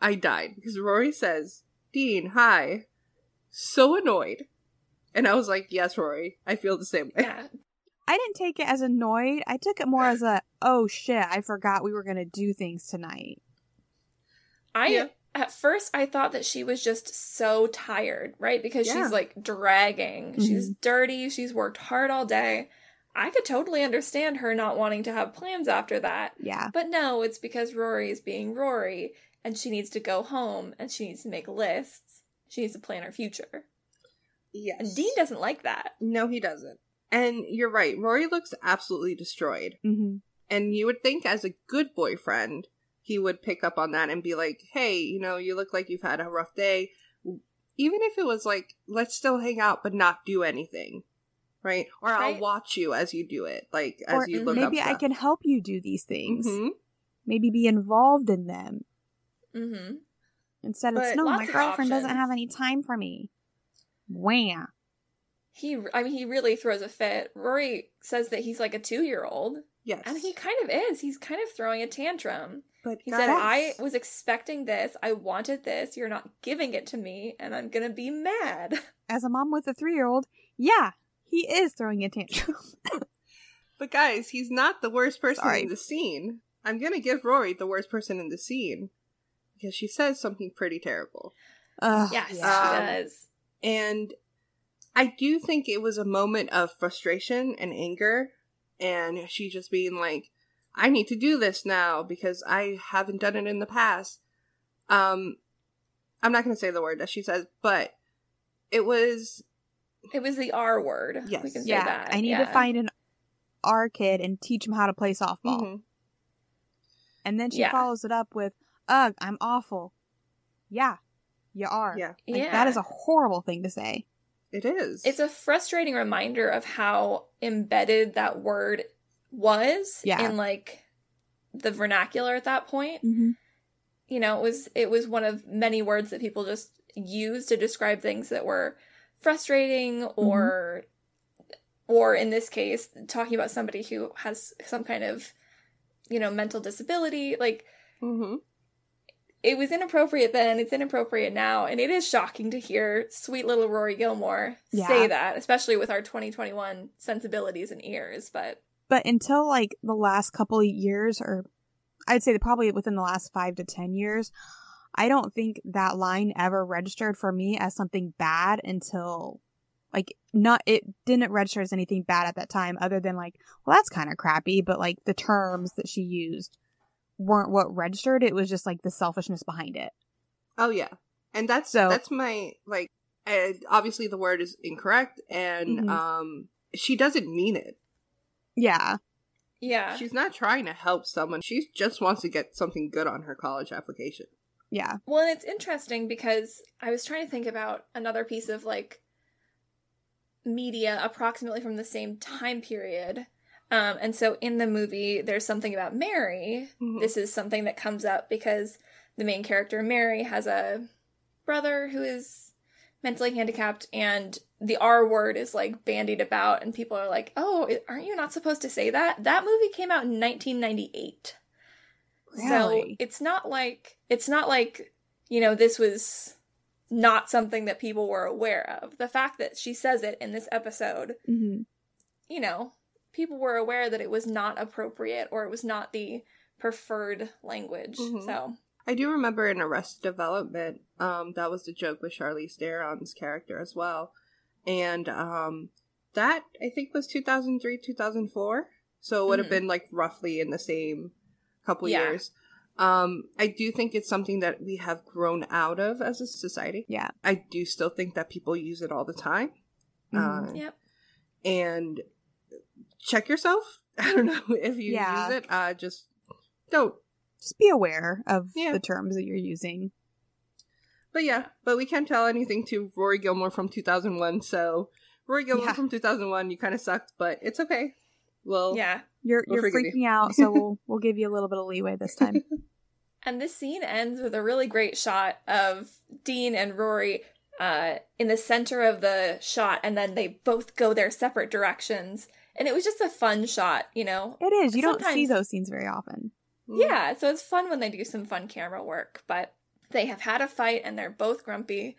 I died because Rory says, "Dean, hi," so annoyed, and I was like, "Yes, Rory, I feel the same way." Yeah. I didn't take it as annoyed. I took it more as a, oh shit, I forgot we were going to do things tonight. I Yeah. at first I thought that she was just so tired, right? Because Yeah. she's like dragging. She's Mm-hmm. dirty, she's worked hard all day. I could totally understand her not wanting to have plans after that. Yeah. But no, it's because Rory is being Rory and she needs to go home and she needs to make lists. She needs to plan her future. Yes. And Dean doesn't like that. No, he doesn't. And you're right. Rory looks absolutely destroyed. Mm-hmm. And you would think, as a good boyfriend, he would pick up on that and be like, hey, you know, you look like you've had a rough day. Even if it was like, let's still hang out but not do anything. Right? Or I'll watch you as you do it. Like, as Or you look maybe up I can help you do these things. Mhm. Maybe be involved in them Mm-hmm. instead of But no, my lots of girlfriend doesn't have any time for me. Wham! He, I mean, he really throws a fit. Rory says that he's like a two year old, Yes. and he kind of is. He's kind of throwing a tantrum. but He guys, said, I was expecting this. I wanted this. You're not giving it to me, and I'm going to be mad. [laughs] As a mom with a three-year-old, yeah, he is throwing a tantrum. [laughs] But guys, he's not the worst person Sorry. in the scene. I'm gonna give Rory the worst person in the scene because she says something pretty terrible. Ugh, yes, yeah. he Um, does. And I do think it was a moment of frustration and anger, and she just being like, I need to do this now because I haven't done it in the past. Um, I'm not gonna say the word that she says, but it was It was the R word. Yes. We can say yeah, that. I need yeah. to find an R kid and teach him how to play softball. mhm. And then she Yeah. follows it up with, "Ugh, I'm awful." Yeah, you are. yeah, Like, Yeah. that is a horrible thing to say. It is. It's a frustrating reminder of how embedded that word was Yeah. in like the vernacular at that point. Mm-hmm. You know, it was it was one of many words that people just used to describe things that were frustrating or or in this case talking about somebody who has some kind of you know mental disability like hmm it was inappropriate then it's inappropriate now and it is shocking to hear sweet little rory gilmore Yeah. say that especially with our 2021 sensibilities and ears but But until like the last couple of years, or I'd say probably within the last five to ten years, I don't think that line ever registered for me as something bad until like not it didn't register as anything bad at that time other than like well that's kind of crappy but like the terms that she used weren't what registered it was just like the selfishness behind it Oh yeah, and that's So- that's my like. Uh, obviously, the word is incorrect, and Mhm. um, she doesn't mean it. yeah yeah She's not trying to help someone. She just wants to get something good on her college application. yeah Well, and it's interesting because I was trying to think about another piece of like media approximately from the same time period. Um, and so in the movie, there's something about Mary. Mhm. This is something that comes up because the main character, Mary, has a brother who is mentally handicapped, and the R word is like bandied about, and people are like, oh, aren't you not supposed to say that? That movie came out in 1998. So it's not like it's not like you know this was not something that people were aware of. The fact that she says it in this episode, hmm you know, people were aware that it was not appropriate or it was not the preferred language. Mhm. So I do remember in Arrested Development, um, that was the joke with Charlize Theron's character as well, and um, that I think was two thousand three, two thousand four. So it would have Mhm. been like roughly in the same couple Yeah. years. Um, I do think it's something that we have grown out of as a society. yeah I do still think that people use it all the time. Mhm. Uh, yep. and check yourself. [laughs] I don't know if you Yeah. use it. Uh, just don't. just be aware of Yeah. the terms that you're using But yeah, but we can't tell anything to Rory Gilmore from 2001. So Rory Gilmore Yeah. from 2001, you kind of sucked, but it's okay. Well, Yeah. you're We'll you're forgive you. freaking out so [laughs] we'll we'll give you a little bit of leeway this time [laughs] And this scene ends with a really great shot of Dean and Rory uh, in the center of the shot, and then they both go their separate directions. And it was just a fun shot, you know? it is you don't see those scenes very often Mm. Yeah, so it's fun when they do some fun camera work, but they have had a fight and they're both grumpy.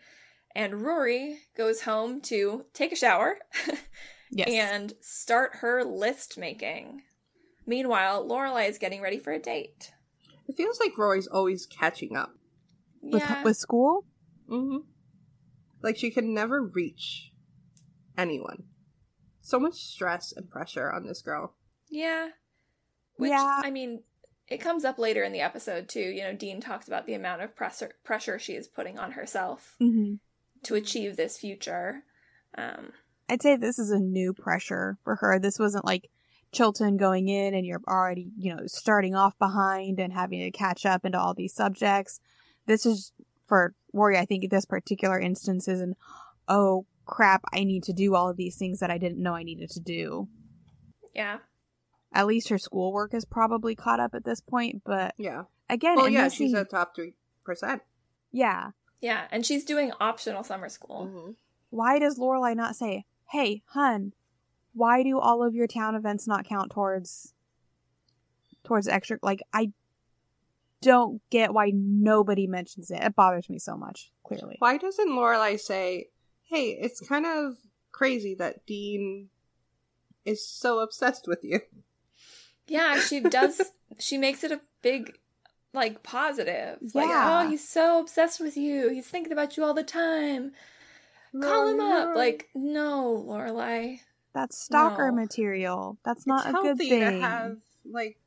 And Rory goes home to take a shower [laughs] yes and start her list making. Meanwhile, Lorelai is getting ready for a date. It feels like Rory's always catching up. with Yeah, with school Mm-hmm. Like she can never reach anyone. So much stress and pressure on this girl. yeah. Which Yeah. I mean, it comes up later in the episode too. You know, Dean talks about the amount of pressure pressure she is putting on herself hmm to achieve this future. Um, I'd say this is a new pressure for her. This wasn't like Chilton going in and you're already, you know, starting off behind and having to catch up into all these subjects. This is for Rory, I think this particular instance is an, oh crap, I need to do all of these things that I didn't know I needed to do. Yeah. At least her schoolwork is probably caught up at this point, but Yeah. again, Well, yeah, she's a top three percent. yeah. Yeah. And she's doing optional summer school. Mm-hmm. Why does Lorelai not say, "Hey, hun, why do all of your town events not count towards towards extra?" Like, I don't get why nobody mentions it. It bothers me so much. Clearly, Why doesn't Lorelai say, "Hey, it's kind of crazy that Dean is so obsessed with you"? Yeah, she does. [laughs] she makes it a big, like, positive. Like, Yeah. oh, he's so obsessed with you. He's thinking about you all the time. Call him up. Like, no, Lorelai. that's stalker No. material. That's not it's a good healthy thing. to have like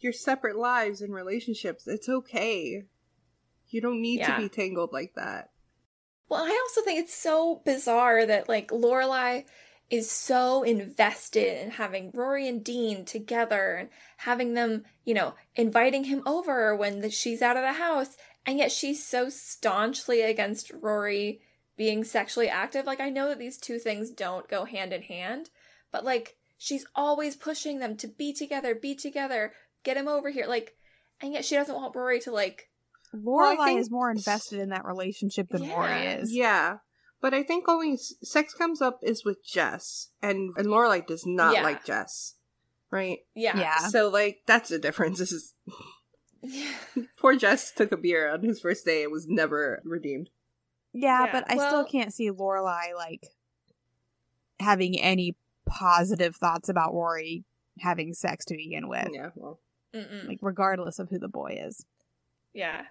your separate lives and relationships. It's okay. You don't need Yeah. to be tangled like that. Well, I also think it's so bizarre that like Lorelai is so invested in having Rory and Dean together and having them, you know, inviting him over when the, she's out of the house, and yet she's so staunchly against Rory being sexually active. Like I know that these two things don't go hand in hand, but like she's always pushing them to be together, be together, get him over here, like, and yet she doesn't want Rory to like Lorelai Well, think- is more invested in that relationship than Rory is. Yeah. But I think only sex comes up is with Jess, and and Lorelai does not Yeah. like Jess, right? yeah. Yeah. So like that's the difference. [laughs] This is Yeah. [laughs] poor Jess took a beer on his first day. and was never redeemed. Yeah, Yeah, but I well- still can't see Lorelai like having any positive thoughts about Rory having sex to begin with. Yeah. Well, Mm-mm. Like regardless of who the boy is. Yeah.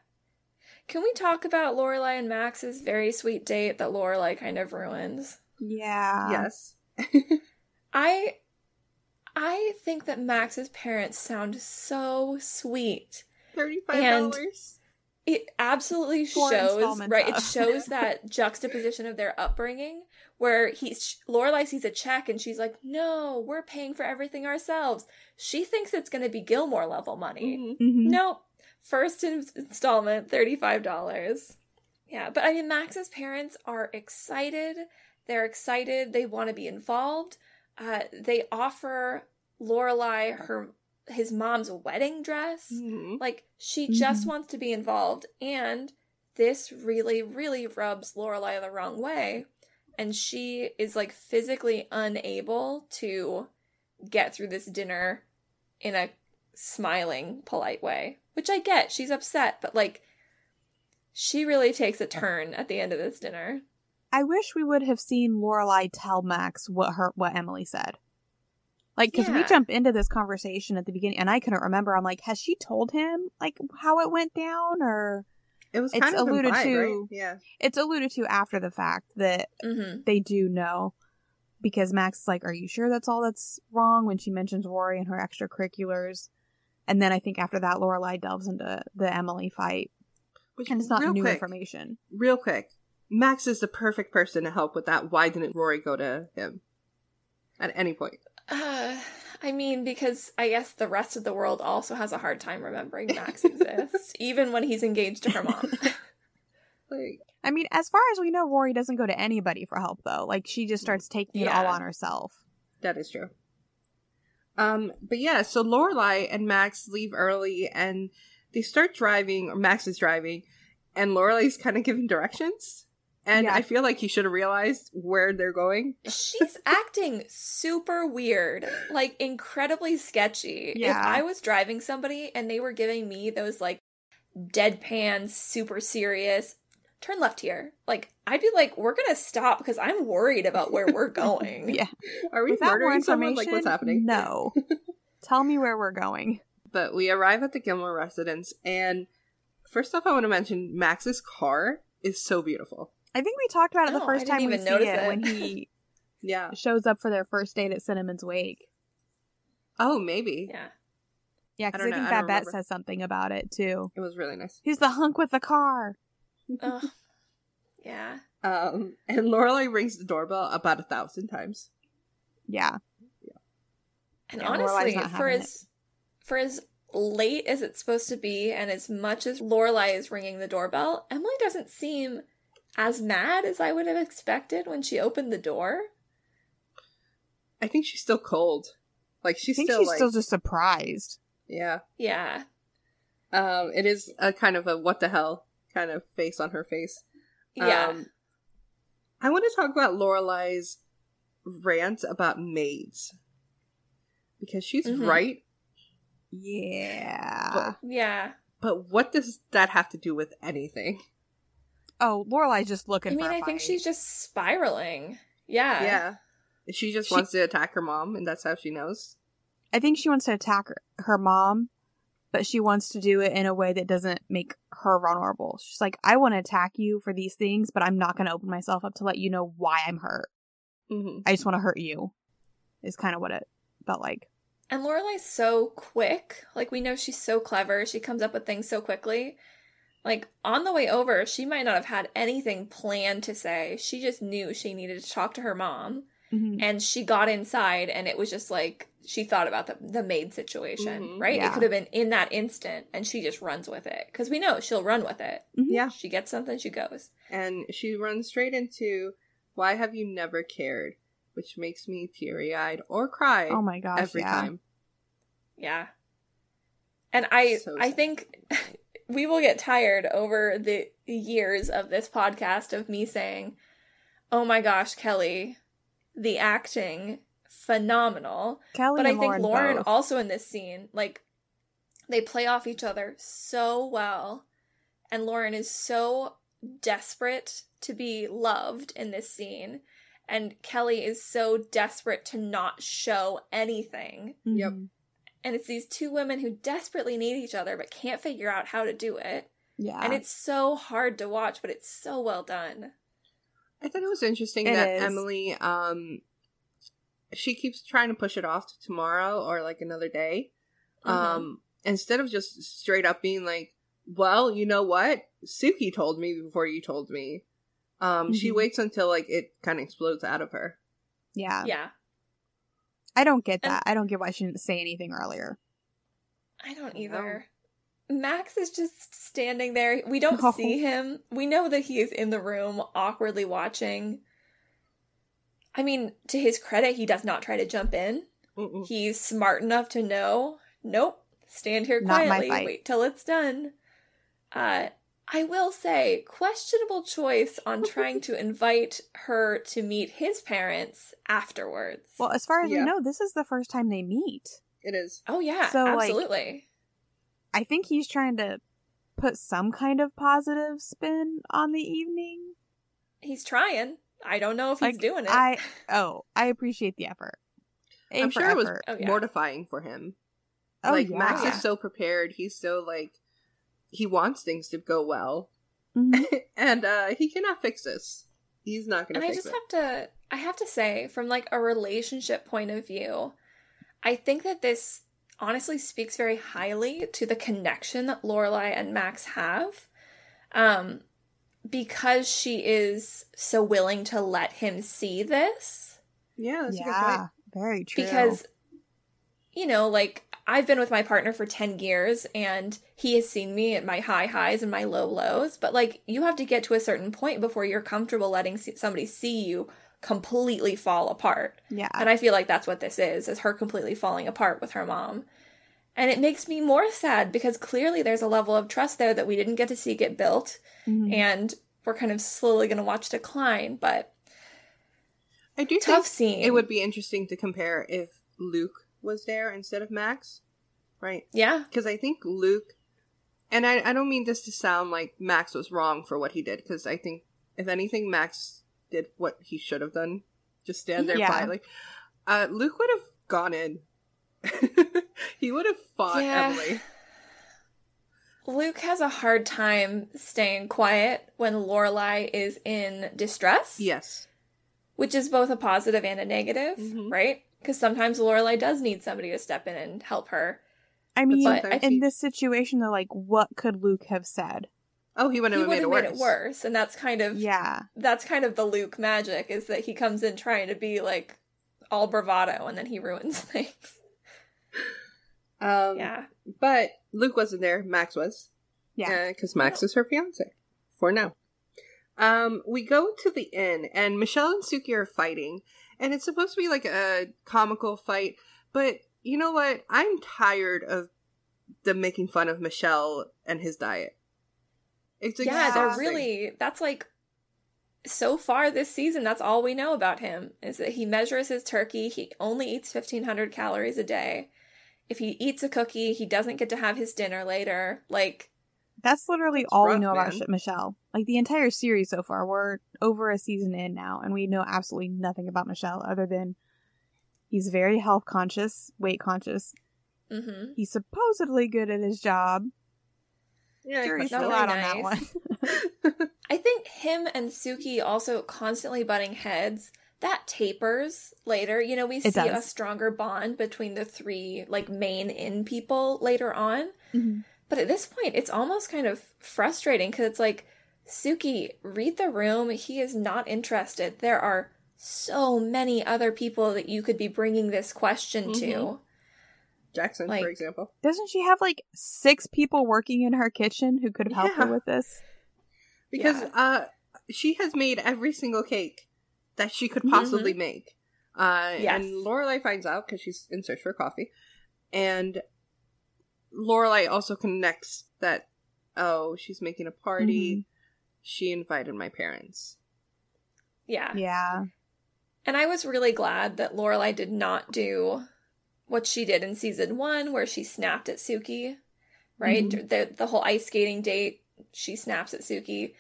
Can we talk about Lorelai and Max's very sweet date that Lorelai kind of ruins? Yeah. yes. [laughs] I I think that Max's parents sound so sweet. Thirty-five dollars. It absolutely Four shows, installments right? It shows [laughs] that juxtaposition of their upbringing where he's Lorelai sees a check and she's like, "No, we're paying for everything ourselves." She thinks it's going to be Gilmore level money. Mhm. Mhm. Nope. First in- installment, $35. Yeah, but I mean, Max's parents are excited. They're excited. They want to be involved. Uh, they offer Lorelai her his mom's wedding dress. Mhm. Like she just Mhm. wants to be involved, and this really, really rubs Lorelai the wrong way, and she is like physically unable to get through this dinner in a smiling, polite way. Which I get. She's upset, but like she really takes a turn at the end of this dinner. I wish we would have seen Lorelai tell Max what her what Emily said. Like, because we jump into this conversation at the beginning, and I couldn't remember. I'm like, has she told him like how it went down, or It was It's kind of alluded implied, to- right? Yeah. it's alluded to after the fact that Mm-hmm. they do know because Max is like, "Are you sure that's all that's wrong?" When she mentions Rory and her extracurriculars, and then I think after that, Lorelai delves into the Emily fight, Which, and it's not new quick, information. Real quick, Max is the perfect person to help with that. Why didn't Rory go to him at any point? Uh, I mean, because I guess the rest of the world also has a hard time remembering Max [laughs] exists, even when he's engaged to her mom. [laughs] Like, I mean, as far as we know, Rory doesn't go to anybody for help though. Like she just starts taking it all on herself. that is true. Um, but yeah, so Lorelai and Max leave early, and they start driving. Or Max is driving, and Lorelai's kind of giving directions. And Yeah. I feel like he should have realized where they're going. [laughs] She's acting super weird, like incredibly sketchy. If I was driving somebody and they were giving me those like deadpan, super serious, turn left here, like I'd be like, we're gonna stop because I'm worried about where we're going. [laughs] Yeah. [laughs] Are we Without more murdering someone? information, Like, what's happening? No. [laughs] Tell me where we're going. But we arrive at the Gilmore residence, and first off, I want to mention Max's car is so beautiful. I think we talked about it the Oh, first didn't time we even see it, it. when he Yeah. shows up for their first date at Cinnamon's wake. Oh, maybe. Yeah. Yeah, because I, don't know, think I that don't bet remember. says something about it too. It was really nice. He's the hunk with the car. Ugh. Yeah. Um, and Lorelai rings the doorbell about a thousand times. Yeah. And Yeah, Lorelai's honestly, for having as for as late as it's supposed to be, and as much as Lorelai is ringing the doorbell, Emily doesn't seem as mad as I would have expected when she opened the door. I think she's still cold. Like I she's think still she's like still just surprised. yeah. Yeah, Um, it is a kind of a what the hell kind of face on her face. yeah. Um, I want to talk about Lorelai's rant about maids because she's Mhm. right. Yeah. yeah. But what does that have to do with anything? oh, Lorelai's just looking I mean, for a I think she's just spiraling. Yeah. yeah, she just She- wants to attack her mom, and that's how she knows. I think she wants to attack her, her mom, but she wants to do it in a way that doesn't make her vulnerable. She's like, I want to attack you for these things, but I'm not going to open myself up to let you know why I'm hurt. Mm-hmm. I just want to hurt you. Is kind of what it felt like. And Lorelai's so quick. Like we know she's so clever. She comes up with things so quickly. Like on the way over, she might not have had anything planned to say. She just knew she needed to talk to her mom. Mhm. And she got inside and it was just like she thought about the the maid situation, Mhm. right? It could have been in that instant and she just runs with it cuz we know she'll run with it. Mhm. Yeah, She gets something, she goes. and she runs straight into "Why have you never cared?" which makes me teary eyed or cry Oh my gosh. every yeah. time. Yeah. And I So I think [laughs] we will get tired over the years of this podcast of me saying, "Oh my gosh, Kelly, the acting phenomenal." Kelly but I and think Lauren, Lauren both. also in this scene, like they play off each other so well. And Lauren is so desperate to be loved in this scene. And Kelly is so desperate to not show anything. Yep. Mhm. And it's these two women who desperately need each other but can't figure out how to do it. Yeah. And it's so hard to watch, but it's so well done. I thought it was interesting It that is. Emily, um, she keeps trying to push it off to tomorrow or like another day. Mhm. Um, instead of just straight up being like, well, you know what? Sookie told me before you told me. Um, she Mhm. waits until like it kind of explodes out of her. yeah. yeah. I don't get And- that. I don't get why she didn't say anything earlier. I don't I either. Max is just standing there. We don't No. see him. We know that he is in the room, awkwardly watching. I mean, to his credit, he does not try to jump in. Mm-mm. He's smart enough to know, nope, stand here quietly, wait till it's done. Uh, I will say, questionable choice on [laughs] trying to invite her to meet his parents afterwards. Well, as far as Yeah. we know, this is the first time they meet. It is. oh, yeah, so, like, absolutely. I think he's trying to put some kind of positive spin on the evening. He's trying. I don't know if he's doing it. I [laughs] oh, I appreciate the effort. Aim I'm for sure it was. Oh, yeah. mortifying for him. Oh, like yeah. Max is so prepared. He's so like he wants things to go well, Mhm. [laughs] and uh he cannot fix this. He's not gonna I fix just it. have to I have to say from like a relationship point of view, I think that this honestly speaks very highly to the connection that Lorelai and Max have. Um because she is so willing to let him see this yeah, that's a good point. yeah, very true. because you know like i've been with my partner for 10 years and he has seen me at my high highs and my low lows but like you have to get to a certain point before you're comfortable letting somebody see you completely fall apart. Yeah, and i feel like that's what this is is her completely falling apart with her mom. And it makes me more sad because clearly there's a level of trust there that we didn't get to see get built Mhm. and we're kind of slowly going to watch decline but I do tough scene. it would be interesting to compare if Luke was there instead of Max, right? yeah. Because I think Luke, and I, I don't mean this to sound like Max was wrong for what he did, because I think if anything, Max did what he should have done, just stand there Yeah. quietly. Uh, Luke would have gone in. [laughs] he would have fought Yeah. Emily. Luke has a hard time staying quiet when Lorelai is in distress. Yes. Which is both a positive and a negative, Mhm. right? Because sometimes Lorelai does need somebody to step in and help her. I mean, But in think- this situation, though, like, what could Luke have said? Oh, he wouldn't he have made have it made worse. it worse, and that's kind of Yeah. that's kind of the Luke magic is that he comes in trying to be like all bravado, and then he ruins [laughs] things. Um, yeah, But Luke wasn't there. Max was. Yeah. Because Max is her fiance for now. Um, we go to the inn, and Michelle and Sookie are fighting, and it's supposed to be like a comical fight. But you know what? I'm tired of them making fun of Michelle and his diet. It's yeah, they're really that's like so far this season. That's all we know about him is that he measures his turkey. He only eats fifteen hundred calories a day. If he eats a cookie, he doesn't get to have his dinner later. Like, That's literally all rough, we know about man. Sh- Michelle. Like the entire series so far, we're over a season in now, and we know absolutely nothing about Michelle other than he's very health conscious, weight conscious. hmm He's supposedly good at his job. Yeah, I Jury's still really out on that one. [laughs] [laughs] I think him and Sookie also constantly butting heads. That tapers later. You know, we see It a stronger bond between the three like main in people later on. Mhm. But at this point, it's almost kind of frustrating because it's like, Sookie, read the room. He is not interested. There are so many other people that you could be bringing this question to. Jackson, Like- for example. Doesn't she have like six people working in her kitchen who could help Yeah. her with this? Because Yeah. uh she has made every single cake that she could possibly make. Uh Yes. and Lorelai finds out because she's in search for coffee. And Lorelai also connects that oh, she's making a party. She invited my parents. Yeah. Yeah. And I was really glad that Lorelai did not do what she did in season one, where she snapped at Sookie, right? Mhm. The the whole ice skating date, she snaps at Sookie.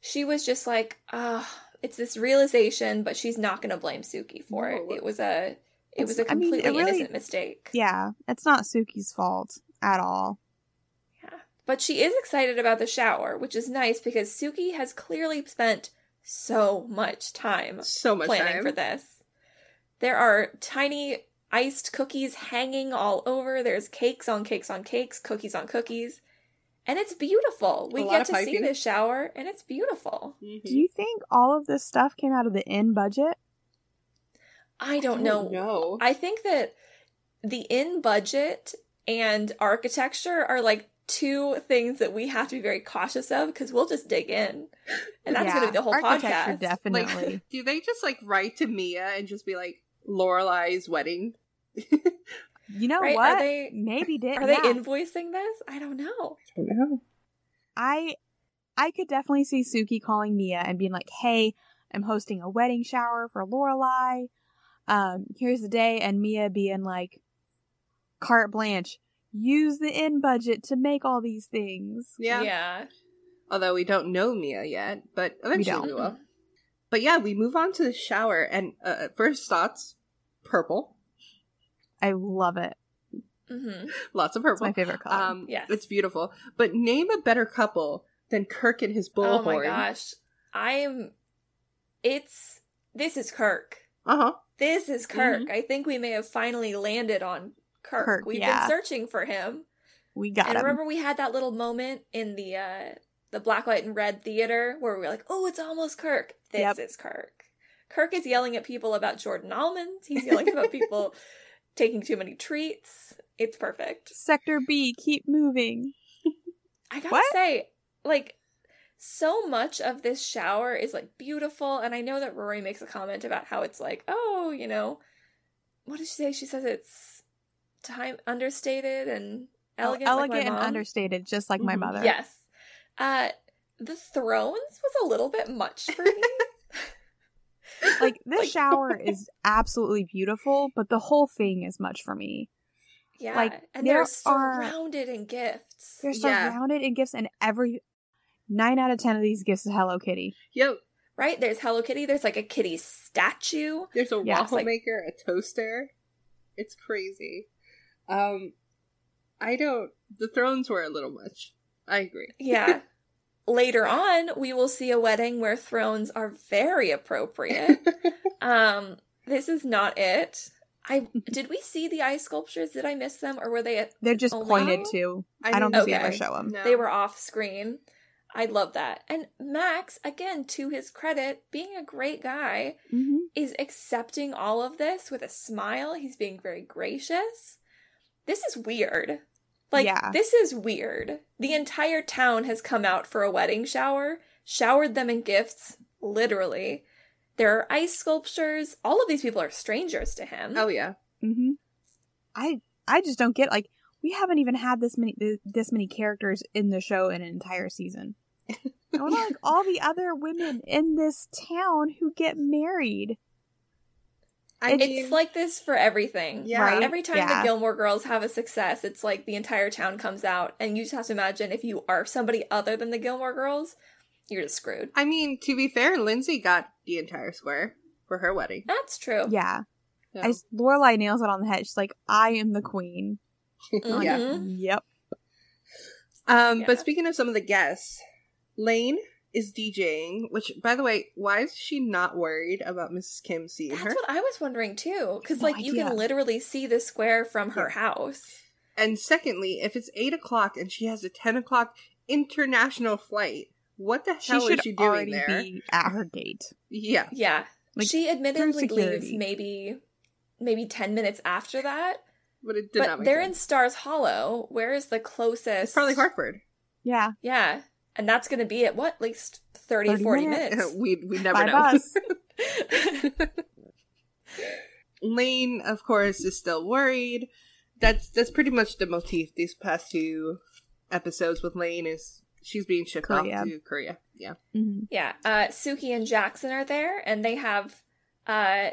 She was just like, ah, it's this realization, but she's not going to blame Sookie for it. No. It was a it was a It's- I mean, it completely really- innocent mistake. Yeah. It's not Sookie's fault at all. Yeah. But she is excited about the shower, which is nice because Sookie has clearly spent so much time So much planning time. for this. There are tiny iced cookies hanging all over. There's cakes on cakes on cakes, cookies on cookies. And it's beautiful. We get of to see piping. this shower and it's beautiful. Mhm. Do you think all of this stuff came out of the inn budget? I don't know. No. I think that the in budget and architecture are like two things that we have to be very cautious of because we'll just dig in. And that's Yeah, going to be the whole podcast. Definitely. Like, [laughs] do they just like write to Mia and just be like Lorelai's wedding? you know Right? what? Are they Maybe did. are they invoicing this? I don't know. I don't know. I I could definitely see Sookie calling Mia and being like, "Hey, I'm hosting a wedding shower for Lorelai. Um, here's the day," and Mia being like, "Carte blanche, use the in budget to make all these things." Yeah. Yeah. Although we don't know Mia yet, but eventually we, don't. will. But yeah, we move on to the shower, and uh, first thoughts, purple, I love it. hmm lots of It's purple. my favorite color. Um, Yes. it's beautiful. But name a better couple than Kirk and his bullhorn. Oh my gosh. I am it's this is Kirk. Uh huh. This is Kirk. I think we may have finally landed on Kirk. Kirk, We've yeah. been searching for him. we got and him. remember we had that little moment in the uh the black, white, and red theater where we were like, Oh, it's almost Kirk. This Yep. is Kirk. Kirk is yelling at people about Jordan almonds. He's yelling about people [laughs] taking too many treats. It's perfect. Sector B, keep moving. I gotta What? say, like, so much of this shower is like beautiful, and I know that Rory makes a comment about how it's like, oh, you know, what did she say? She says it's time understated and elegant, Oh, like my elegant and understated, just like my Mhm. mother. Yes. Uh, the thrones was a little bit much for [laughs] me. [laughs] Like this Like- [laughs] shower is absolutely beautiful, but the whole thing is much for me. yeah, Like, and they're are- surrounded in gifts. They're Yeah. surrounded in gifts, and every nine out of ten of these gifts is Hello Kitty. Yep. Right? There's Hello Kitty. There's like a kitty statue. There's a Yeah, waffle like- maker, a toaster. It's crazy. Um, I don't. The thrones were a little much. I agree. Yeah. [laughs] Later on, we will see a wedding where thrones are very appropriate. [laughs] um, this is not it. I did we see the ice sculptures? Did I miss them, or were they? They're just pointed to. I don't didn't think they Okay. ever show them. No. They were off screen. I love that. And Max, again, to his credit, being a great guy, hmm is accepting all of this with a smile. He's being very gracious. This is weird. Like, Yeah. this is weird. The entire town has come out for a wedding shower, showered them in gifts, literally. There are ice sculptures. All of these people are strangers to him. Oh yeah. hmm I I just don't get like we haven't even had this many this many characters in the show in an entire season. I want about like all the other women in this town who get married? I it's mean, like this for everything. Yeah. Right? Every time Yeah. the Gilmore Girls have a success, it's like the entire town comes out, and you just have to imagine if you are somebody other than the Gilmore Girls, you're just screwed. I mean, to be fair, Lindsay got the entire square for her wedding. That's true. Yeah. So, I s- Lorelai nails it on the head. She's like, I am the queen. I'm [laughs] yeah. Mhm. Yep. Um, Yeah. but speaking of some of the guests, Lane is DJing. Which, by the way, why is she not worried about Mrs. Kim seeing That's her? That's what I was wondering too, because No like you can literally see the square from her Yeah. house. And secondly, if it's eight o'clock and she has a ten o'clock international flight, what the She hell should is she doing already there? be at her gate. Yeah, Yeah, Like, she admittedly leaves maybe maybe ten minutes after that. but it did not But make they're in. Stars Hollow. Where is the closest? It's probably Hartford. Yeah. Yeah, and that's going to be at what, at least 30, 30 40 minutes. minutes. [laughs] we we never By know. bus. [laughs] Lane, of course, is still worried. That's that's pretty much the motif these past two episodes with Lane is she's being shipped Korea. off to Korea. Yeah. hmm Yeah, uh, Sookie and Jackson are there, and they have. Uh,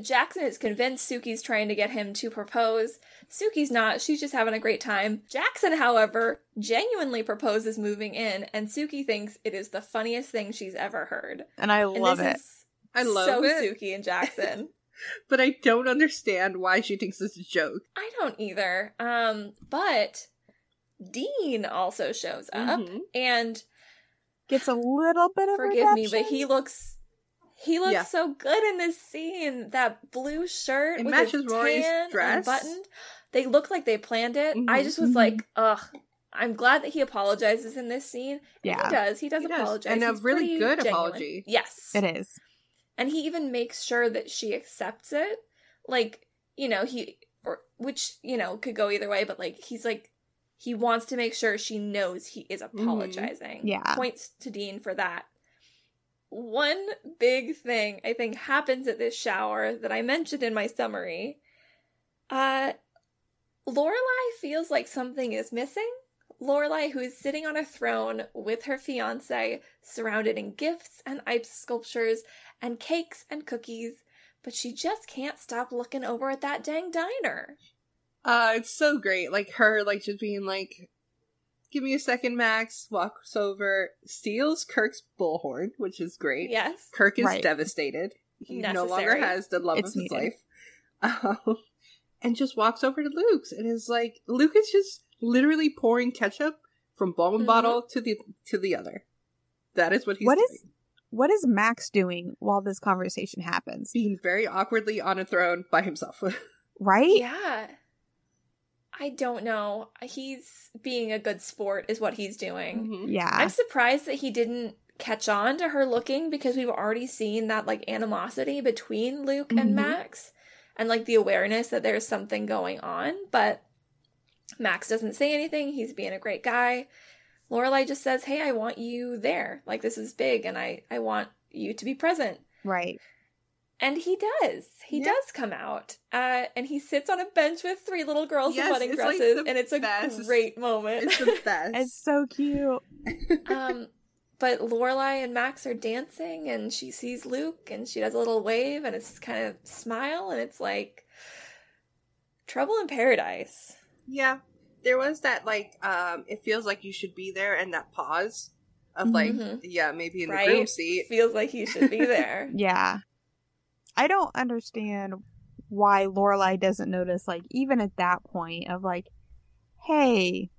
Jackson is convinced Sookie's trying to get him to propose. Sookie's not, she's just having a great time. Jackson, however, genuinely proposes moving in, and Sookie thinks it is the funniest thing she's ever heard. And I And love this it. is I love so it. Sookie and Jackson. [laughs] But I don't understand why she thinks it's a joke. I don't either. Um, but Dean also shows up, Mhm. and Gets a little bit of forgive me, but he looks he looks Yeah. so good in this scene. That blue shirt It with matches his Rory's tan dress. unbuttoned. They look like they planned it. I Mhm. just was Mhm. like, ugh. I'm glad that he apologizes in this scene. Yeah. he does. He does He does. apologize, And a really good genuine. apology. Yes, It is. and he even makes sure that she accepts it like you know he or which you know could go either way but like he's like he wants to make sure she knows he is apologizing Yeah. points to dean for that one big thing i think happens at this shower that i mentioned in my summary uh lorelai feels like something is missing Lorelai, who is sitting on a throne with her fiance, surrounded in gifts and ice sculptures and cakes and cookies, but she just can't stop looking over at that dang diner. Uh it's so great. Like her like just being like Give me a second, Max. Walks over, steals Kirk's bullhorn, which is great. Yes. Kirk is Right. devastated. He no longer has the love It's of his needed. life. [laughs] Um, and just walks over to Luke's and is like, Luke is just literally pouring ketchup from one Mhm. bottle to the to the other. That is what he's What doing. is- What is Max doing while this conversation happens? being very awkwardly on a throne by himself. [laughs] Right? Yeah. I don't know. He's being a good sport, is what he's doing. Mhm. Yeah. I'm surprised that he didn't catch on to her looking because we've already seen that like animosity between Luke Mhm. and Max and like the awareness that there's something going on, but Max doesn't say anything. He's being a great guy. Lorelai just says, "Hey, I want you there. Like this is big and I I want you to be present." Right. And he does. He Yeah. does come out. Uh, and he sits on a bench with three little girls Yes, in wedding it's like dresses, and it's a best. great moment. It's the [laughs] best. It's so cute. [laughs] um, but Lorelai and Max are dancing, and she sees Luke, and she does a little wave, and it's kind of smile, and it's like trouble in paradise. yeah. There was that like um it feels like you should be there and that pause of like Mhm. yeah, maybe in the Right? groom seat. Feels like you should be [laughs] there. Yeah. I don't understand why Lorelai doesn't notice, like, even at that point of like, hey,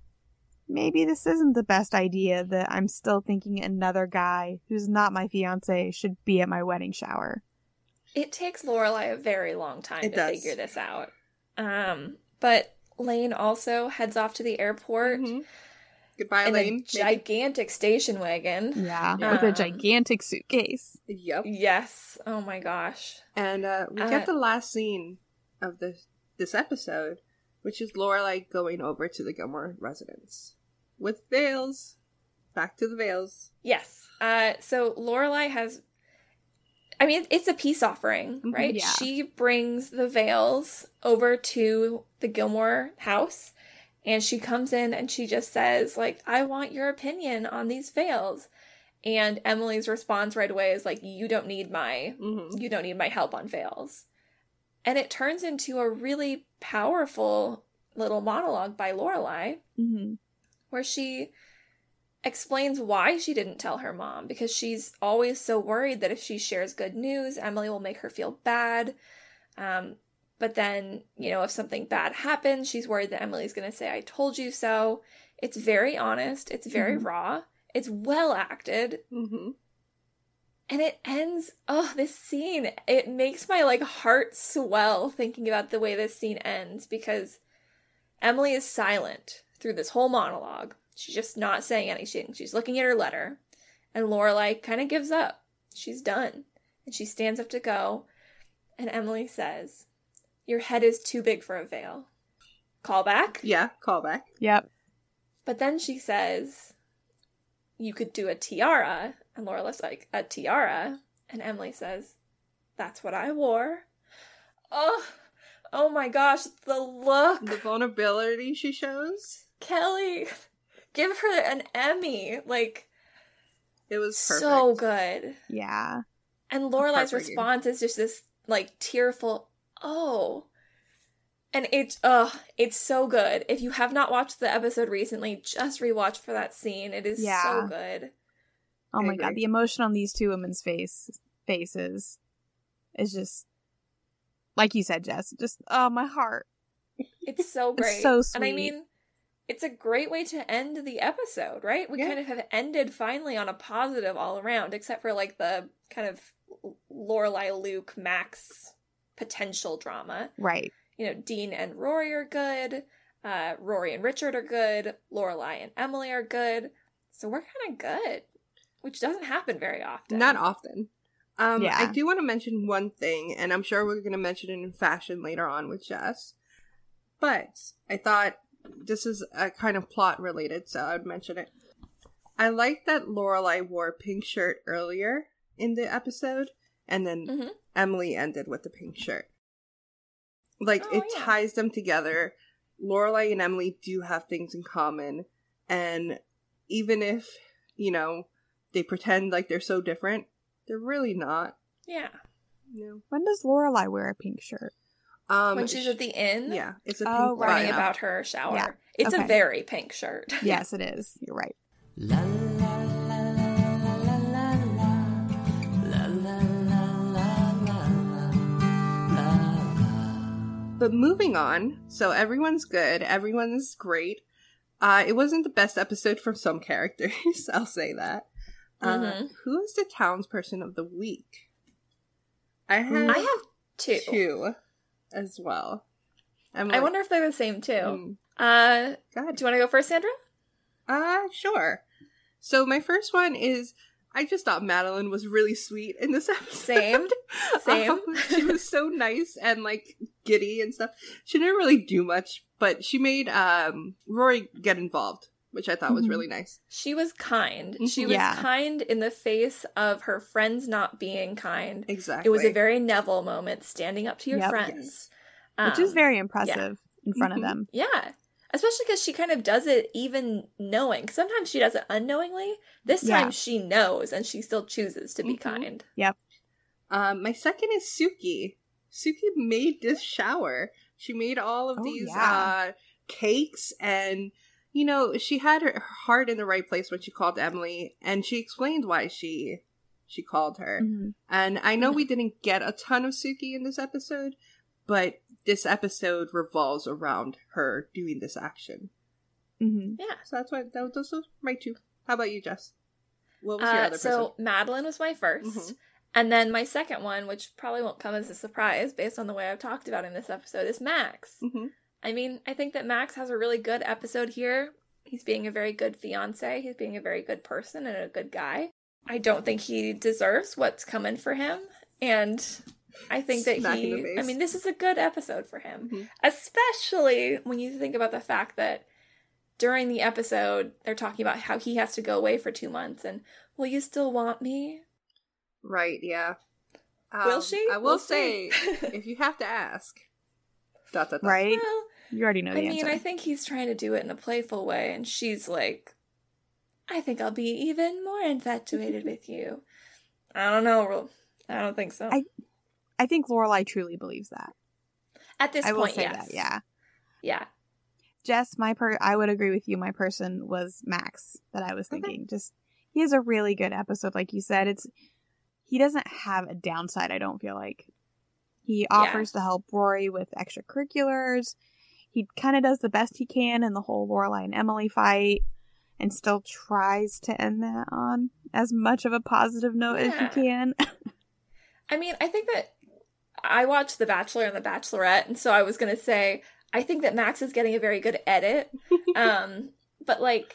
maybe this isn't the best idea that I'm still thinking another guy who's not my fiance should be at my wedding shower. It takes Lorelai a very long time It to does. figure this out. Um, but Lane also heads off to the airport. Mhm. Goodbye, in a Elaine. Maybe- gigantic station wagon. Yeah, Yeah. with a Um, gigantic suitcase. Yep. Yes. Oh my gosh. And uh, we Uh, get the last scene of this this episode, which is Lorelai going over to the Gilmore residence with veils. Back to the veils. Yes. Uh, so Lorelai has. I mean, it's a peace offering, Mhm, right? yeah. She brings the veils over to the Gilmore house, and she comes in and she just says, like, "I want your opinion on these veils." And Emily's response right away is like, "You don't need my Mm-hmm. you don't need my help on veils. And it turns into a really powerful little monologue by Lorelai hmm where she explains why she didn't tell her mom because she's always so worried that if she shares good news, Emily will make her feel bad. Um, but then, you know, if something bad happens, she's worried that Emily's going to say, I told you so. It's very honest, it's very Mhm. raw, it's well acted, Mm-hmm. and it ends oh this scene it makes my like heart swell thinking about the way this scene ends because emily is silent through this whole monologue she's just not saying anything she's looking at her letter and lorelai kind of gives up she's done and she stands up to go and emily says your head is too big for a veil call back Yeah, callback. Yep. but then she says, You could do a tiara. And Laura's like, A tiara? And Emily says, That's what I wore. Oh, oh my gosh, the look. The vulnerability she shows. Kelly, [laughs] give her an Emmy. Like, It was perfect. so good. Yeah. And Lorelai's response is just this like tearful, oh. And it's uh it's so good. If you have not watched the episode recently, just rewatch for that scene. It is Yeah. so good. Oh I my agree. god, the emotion on these two women's face faces is just like you said, Jess. Just oh my heart. It's so [laughs] It's great. so And I sweet. mean, it's a great way to end the episode, right? We Yeah. kind of have ended finally on a positive all around, except for like the kind of Lorelai, Luke, Max potential drama. Right. You know, Dean and Rory are good. Uh, Rory and Richard are good. Lorelai and Emily are good. So we're kind of good, which doesn't happen very often. Not often. Um, Yeah. I do want to mention one thing, and I'm sure we're going to mention it in fashion later on with Jess. But I thought this is a kind of plot related, so I would mention it. I like that Lorelai wore a pink shirt earlier in the episode, and then Mhm. Emily ended with the pink shirt. Like Oh, it yeah. ties them together. Lorelai and Emily do have things in common, and even if you know they pretend like they're so different, they're really not. Yeah. You know? When does Lorelai wear a pink shirt? Um, when she's at the inn, yeah, it's a oh, pink oh, right. running about her shower. Yeah. It's okay. a very pink shirt. [laughs] yes, it is. You're right. La, la, But moving on, so everyone's good, everyone's great. Uh, it wasn't the best episode for some characters, [laughs] I'll say that. Uh, mm-hmm. Who is the townsperson of the week? I have, I have two. Two as well. I'm I wonder if they're the same too. mm, Uh, God. do you want to go first, Sandra? Uh, sure. So my first one is I just thought Madeline was really sweet in this episode. Same. [laughs] Same. Um, she was so nice and like giddy and stuff. She didn't really do much, but she made um Rory get involved, which I thought was Mhm. really nice. She was kind. She was Yeah. kind in the face of her friends not being kind. Exactly. It was a very Neville moment, standing up to your Yep. friends. Which is Um, very impressive in front Mhm. of them. Yeah. Especially because she kind of does it even knowing. Sometimes she does it unknowingly. This time Yeah. she knows and she still chooses to be Mhm. kind. Um, my second is Sookie. Sookie made this shower. She made all of Oh, these yeah. uh cakes and you know, she had her heart in the right place when she called Emily and she explained why she she called her. Mhm. And I know we didn't get a ton of Sookie in this episode, but this episode revolves around her doing this action. Mhm. Yeah. So that's why that, those are my two. How about you, Jess? What was your Uh, other Person? so person? Madeline was my 1st Mhm. And then my second one, which probably won't come as a surprise based on the way I've talked about in this episode, is Max. I mean, I think that Max has a really good episode here. He's being a very good fiance. He's being a very good person and a good guy. I don't think he deserves what's coming for him. And I think that Smack he. I mean, this is a good episode for him. Mhm. Especially when you think about the fact that during the episode, they're talking about how he has to go away for two months and, will you still want me? Right, yeah. Will Um, she? I will We'll say, [laughs] if you have to ask, dot, dot, dot. Right? Well, You already know the I mean, answer. I think he's trying to do it in a playful way, and she's like, I think I'll be even more infatuated with you. I don't know. I don't think so. I- I think Lorelai truly believes that. At this I will point, say yes. that. Yeah. Yeah. Jess, my per I would agree with you. My person was Max that I was Okay. thinking. Just he has a really good episode, like you said. It's he doesn't have a downside. I don't feel like he offers to help Rory with extracurriculars. He kind of does the best he can in the whole Lorelai and Emily fight, and still tries to end that on as much of a positive note as he can. [laughs] I mean, I think that I watched The Bachelor and The Bachelorette, and so I was going to say, I think that Max is getting a very good edit. [laughs] um, but like,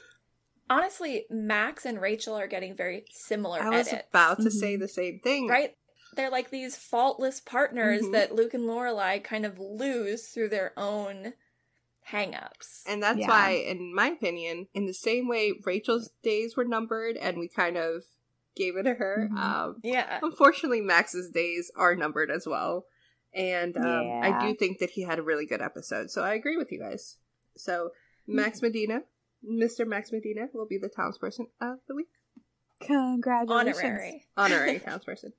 honestly, Max and Rachel are getting very similar I was edits. about to Mhm. say the same thing. right? They're like these faultless partners Mhm. that Luke and Lorelai kind of lose through their own hangups. And that's Yeah. why, in my opinion, in the same way Rachel's days were numbered and we kind of gave it to her, Mhm. um, yeah. unfortunately, Max's days are numbered as well. And um, I do think that he had a really good episode. So I agree with you guys. So Max Medina, Mr. Max Medina, will be the townsperson of the week. Congratulations! Honorary. Honorary townsperson.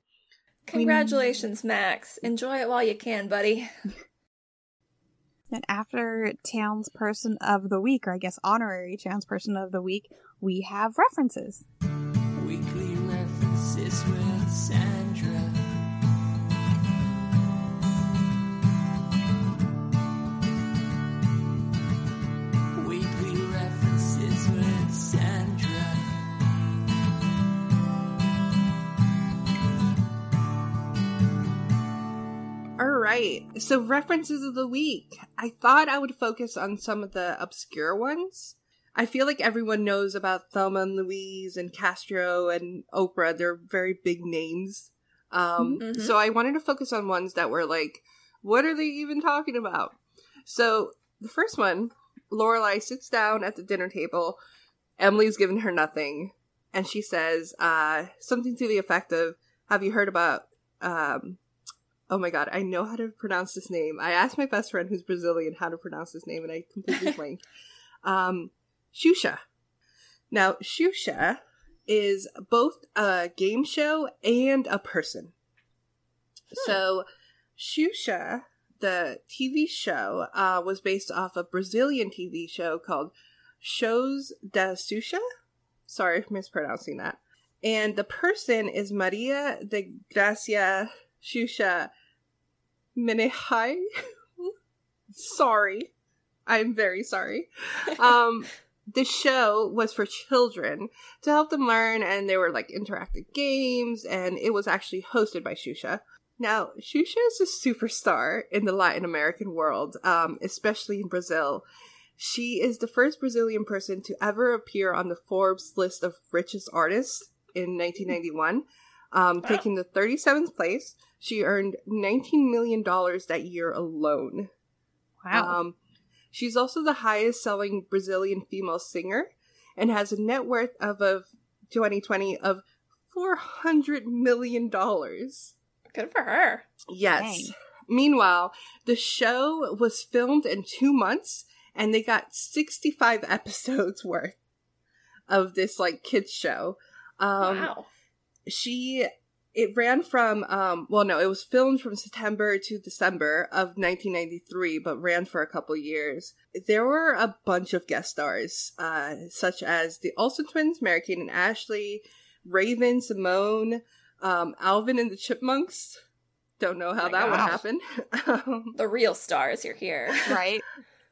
Congratulations, Max. Enjoy it while you can, buddy. And after townsperson of the week, or I guess honorary townsperson of the week, we have references. Weekly references with Sandra. Weekly references with Sandra. Right. So references of the week. I thought I would focus on some of the obscure ones. I feel like everyone knows about Thelma and Louise and Castro and Oprah. They're very big names. Um, Mhm. So I wanted to focus on ones that were like, what are they even talking about? So the first one, Lorelai sits down at the dinner table. Emily's given her nothing, and she says uh, something to the effect of, "Have you heard about?" Um, oh my god, I know how to pronounce this name. I asked my best friend who's Brazilian how to pronounce this name, and I completely [laughs] blanked. Um, Xuxa. Now, Xuxa is both a game show and a person. So, Xuxa, the TV show, uh, was based off a Brazilian TV show called Shows da Xuxa. Sorry if mispronouncing that. And the person is Maria de Gracia Xuxa Menehai. sorry. I'm very sorry. Um, [laughs] the show was for children to help them learn, and there were like interactive games, and it was actually hosted by Xuxa. Now, Xuxa is a superstar in the Latin American world, um, especially in Brazil. She is the first Brazilian person to ever appear on the Forbes list of richest artists in 1991, um, Wow. taking the 37th place. She earned $19 million that year alone. Wow. Um, she's also the highest selling Brazilian female singer and has a net worth of, of 2020 of $400 million. Good for her. Yes. Dang. Meanwhile, the show was filmed in two months and they got 65 episodes worth of this like kids show. Um, wow. she it ran from um well no it was filmed from september to december of 1993 but ran for a couple years there were a bunch of guest stars uh such as the olsen twins mary kate and ashley raven simone um alvin and the chipmunks don't know how My that would happen um, [laughs] The real stars, you're here. right?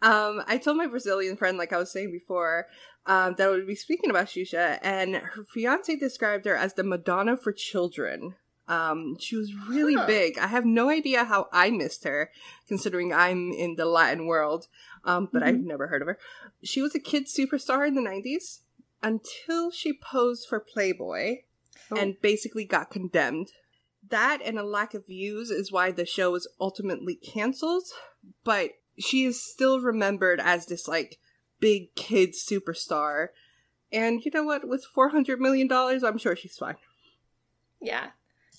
um, I told my Brazilian friend, like I was saying before, um, that would be speaking about Xuxa, and her fiance described her as the Madonna for children. Um, she was really Huh. big. I have no idea how I missed her, considering I'm in the Latin world, um, but I've never heard of her. She was a kid superstar in the 90s until she posed for Playboy Oh. and basically got condemned. That and a lack of views is why the show was ultimately canceled, but she is still remembered as this like big kid superstar. And you know what? With $400 million, I'm sure she's fine. Yeah.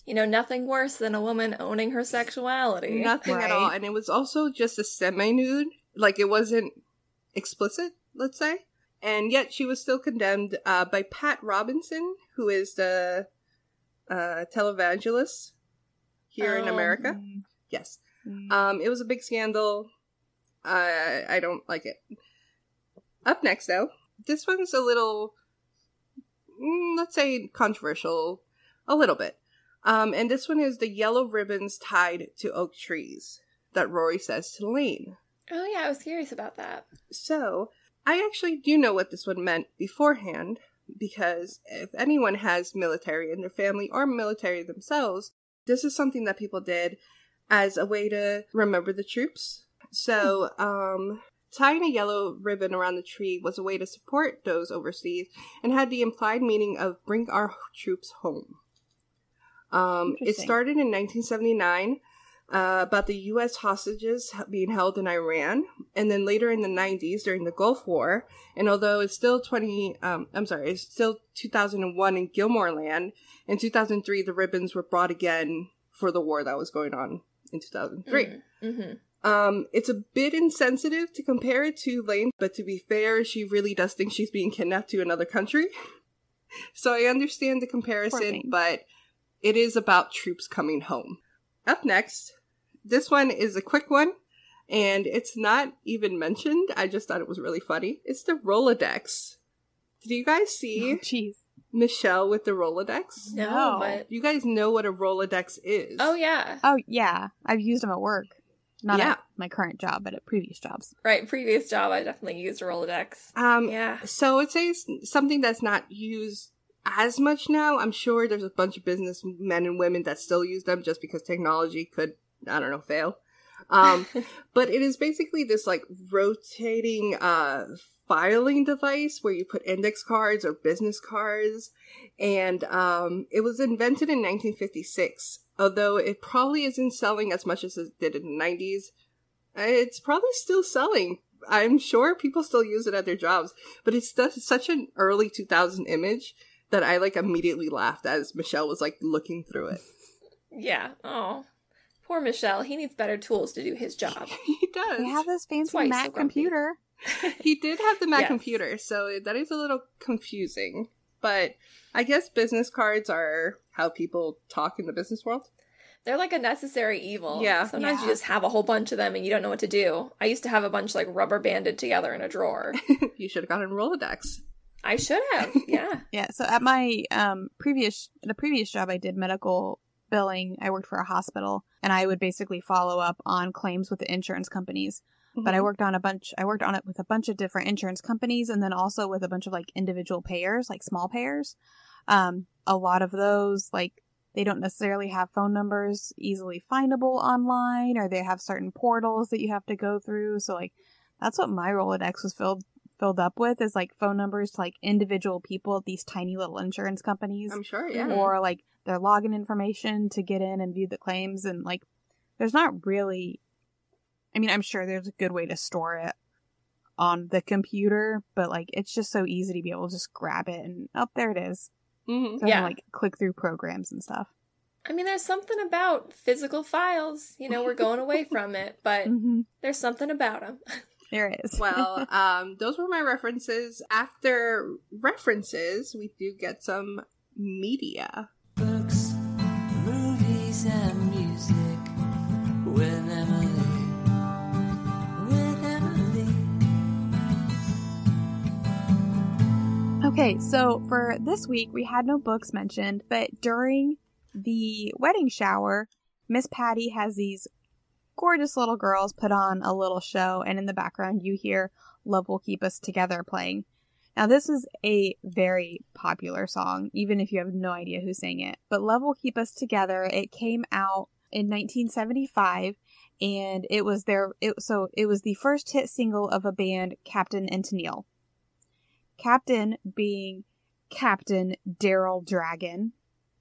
You know, nothing worse than a woman owning her sexuality. Nothing at all. And it was also just a semi nude. Like it wasn't explicit, let's say. And yet she was still condemned uh, by Pat Robertson, who is the uh, televangelist here in Oh. America. Mm, Yes. mm. Um, it was a big scandal. I I don't like it. Up next, though, this one's a little, mm, let's say, controversial, a little bit. Um, and this one is the yellow ribbons tied to oak trees that Rory says to Lane. Oh, yeah, I was curious about that. So, I actually do know what this one meant beforehand, because if anyone has military in their family or military themselves, this is something that people did as a way to remember the troops. So, um, tying a yellow ribbon around the tree was a way to support those overseas and had the implied meaning of bring our troops home. Um, it started in 1979 uh, about the U.S. hostages being held in Iran, and then later in the 90s during the Gulf War. And although it's still 20, um, I'm sorry, it's still 2001 in Gilmore Land, in 2003 the ribbons were brought again for the war that was going on in 2003. Mm-hmm. Um, it's a bit insensitive to compare it to Lane, but to be fair, she really does think she's being kidnapped to another country. [laughs] so I understand the comparison, but it is about troops coming home. Up next, this one is a quick one, and it's not even mentioned. I just thought it was really funny. It's the Rolodex. Did you guys Oh, see Jeez. Michel with the Rolodex? No, No. but. You guys know what a Rolodex is. Oh, yeah. Oh yeah, I've used them at work. Not Yeah. at my current job, but at previous jobs. Right, previous job, I definitely used a Rolodex. Um, Yeah. So it's it's something that's not used as much now. I'm sure there's a bunch of business men and women that still use them just because technology could, I don't know, fail. Um, [laughs] but it is basically this like rotating uh filing device where you put index cards or business cards and um it was invented in 1956 although it probably isn't selling as much as it did in the 90s it's probably still selling i'm sure people still use it at their jobs but it's such an early 2000 image that i like immediately laughed as michel was like looking through it [laughs] yeah. Oh. Poor Michel. He needs better tools to do his job. [laughs] he does They have this fancy why he's so Mac computer. [laughs] he did have the Mac Yes. computer, so that is a little confusing. But I guess business cards are how people talk in the business world. They're like a necessary evil. Yeah. Sometimes Yeah. you just have a whole bunch of them and you don't know what to do. I used to have a bunch like rubber banded together in a drawer. [laughs] you should have gotten Rolodex. I should have. [laughs] Yeah. Yeah. So at my um previous the previous job, I did medical billing. I worked for a hospital, and I would basically follow up on claims with the insurance companies. But I Mhm. worked on a bunch. I worked on it with a bunch of different insurance companies, and then also with a bunch of like individual payers, like small payers. Um, a lot of those like they don't necessarily have phone numbers easily findable online, or they have certain portals that you have to go through. So like that's what my Rolodex was filled filled up with is like phone numbers to like individual people at these tiny little insurance companies I'm sure, yeah. Mhm. or like their login information to get in and view the claims and like there's not really I mean I'm sure there's a good way to store it on the computer but like it's just so easy to be able to just grab it and up there it is hmm so Yeah. can like click through programs and stuff I mean, there's something about physical files. You know, we're going away from it, but [laughs] hmm there's something about them. [laughs] there is Well, [laughs] um, those were my references. After references, we do get some media. Books, movies, and music with Okay, so for this week, we had no books mentioned, but during the wedding shower, Miss Patty has these gorgeous little girls put on a little show, and in the background, you hear Love Will Keep Us Together playing. Now, this is a very popular song, even if you have no idea who sang it. But Love Will Keep Us Together, it came out in 1975 and it was their it so it was the first hit single of a band Captain and Tennille. Captain being Captain Daryl Dragon,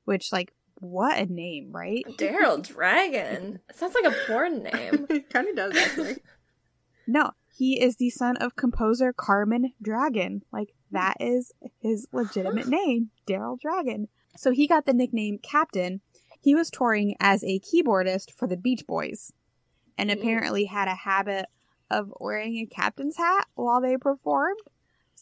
which like what a name, right? Daryl [laughs] Dragon. Sounds like a porn name. [laughs] it kind of does actually. [laughs] No, he is the son of composer Carmen Dragon. Like that is his legitimate name, Daryl Dragon. So he got the nickname Captain. He was touring as a keyboardist for the Beach Boys and hmm. apparently had a habit of wearing a captain's hat while they performed.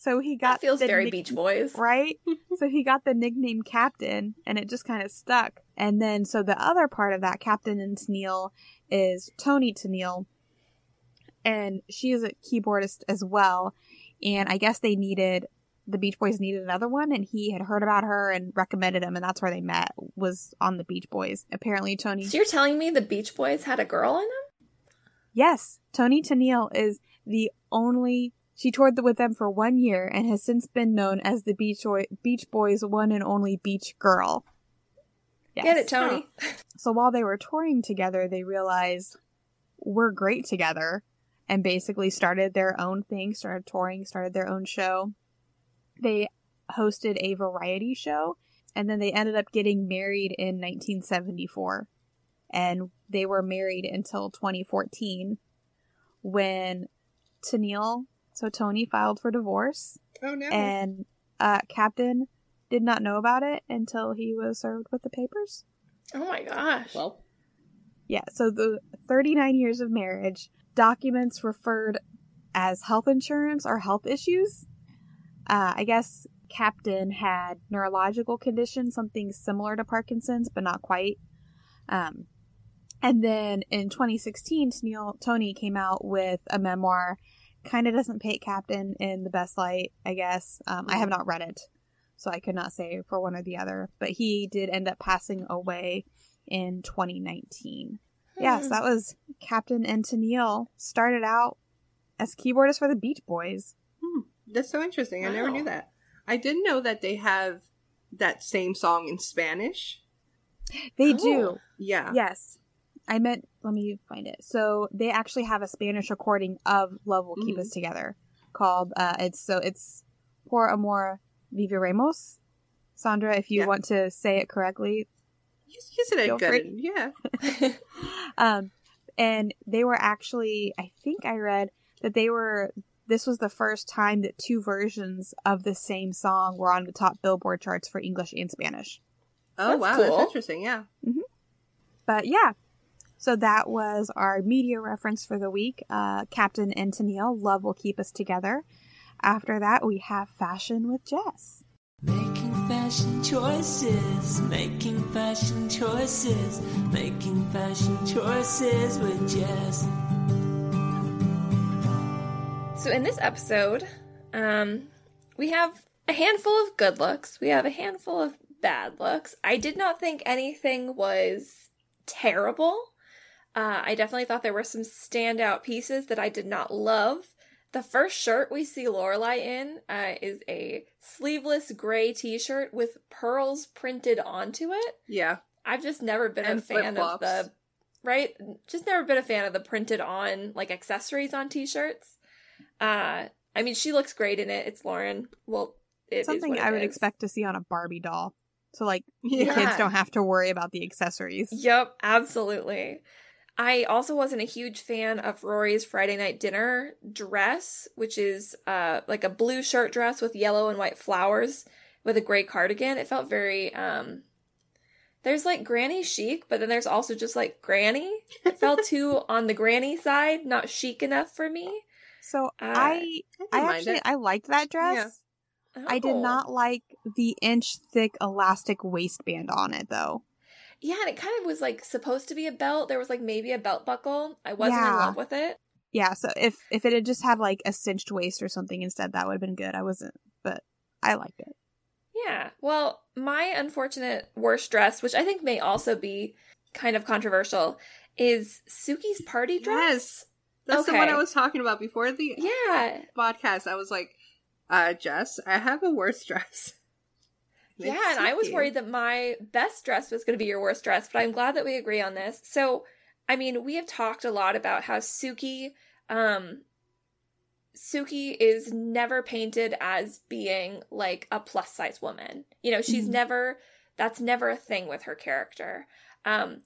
So he got That feels the very nick- Beach Boys. right? [laughs] so he got the nickname Captain, and it just kind of stuck. And then, so the other part of that, Captain and Tennille, is Toni Tennille, and she is a keyboardist as well. And I guess they needed the Beach Boys needed another one, and he had heard about her and recommended him, and that's where they met was on the Beach Boys. Apparently, Toni. So you're telling me the Beach Boys had a girl in them? Yes, Toni Tennille is the only. She toured with them for one year and has since been known as the Beach, Boy, Beach Boys' one and only beach girl. Yes. Get it, Toni? [laughs] So while they were touring together, they realized we're great together and basically started their own thing, started touring, started their own show. They hosted a variety show and then they ended up getting married in 1974. And they were married until 2014 when Tennille, so Toni filed for divorce Oh no. and uh, Captain did not know about it until he was served with the papers. Oh my gosh. well, Yeah, so the 39 years of marriage, documents referred as health insurance or health issues. Uh, I guess Captain had neurological conditions, something similar to Parkinson's, but not quite. Um, and then in 2016, Toni came out with a memoir. Kind of doesn't paint Captain in the best light, I guess. Um, I have not read it, so I could not say for one or the other. But he did end up passing away in 2019. Yes, Hmm. that was Captain and Tennille. Started out as keyboardist for the Beach Boys. hmm, that's so interesting. I never knew that. I didn't know that they have that same song in Spanish. They Oh. do. Yeah. Yes. I meant, let me find it. So they actually have a Spanish recording of Love Will Keep Mhm. Us Together called, uh, it's so it's Por Amor Viviremos. Sandra, if you Yeah. want to say it correctly. You, you said Feel it good. free. Yeah. [laughs] [laughs] um, and they were actually, I think I read that they were, this was the first time that two versions of the same song were on the top Billboard charts for English and Spanish. Oh That's wow, cool. that's interesting. Yeah. But yeah, so that was our media reference for the week. Uh, Captain and Tennille, Love Will Keep Us Together. After that, we have Fashion with Jess. Making fashion choices, making fashion choices, making fashion choices with Jess. So in this episode, um, we have a handful of good looks. We have a handful of bad looks. I did not think anything was terrible. Uh, I definitely thought there were some standout pieces that I did not love. The first shirt we see Lorelai in uh, is a sleeveless gray T-shirt with pearls printed onto it. Yeah. I've just never been And a fan of flip-flops. the right. Just never been a fan of the printed on like accessories on T-shirts. Uh, I mean, she looks great in it. It's Lauren. Well, it is Something I would is. expect to see on a Barbie doll. So, like, the [laughs] kids don't have to worry about the accessories. Yep, absolutely. I also wasn't a huge fan of Rory's Friday night dinner dress, which is uh like a blue shirt dress with yellow and white flowers with a gray cardigan. It felt very um there's like granny chic, but then there's also just like granny. It felt [laughs] too on the granny side, not chic enough for me. So, Uh, I, I, I actually, it. I liked that dress. Yeah. I did Oh. not like the inch thick elastic waistband on it, though. Yeah, and it kind of was like supposed to be a belt. There was like maybe a belt buckle. I wasn't in love with it. Yeah, so if if it had just had like a cinched waist or something instead, that would have been good. I wasn't, but I liked it. Yeah. Well, my unfortunate worst dress, which I think may also be kind of controversial, is Sookie's party dress. Yes. That's the one I was talking about before the Yeah. podcast. I was like, Uh, Jess, I have a worse [laughs] dress. Yeah, and I was worried that my best dress was going to be your worst dress, but I'm glad that we agree on this. So, I mean, we have talked a lot about how Sookie, um, Sookie is never painted as being like a plus size woman. You know, she's Mhm. never, that's never a thing with her character. Um,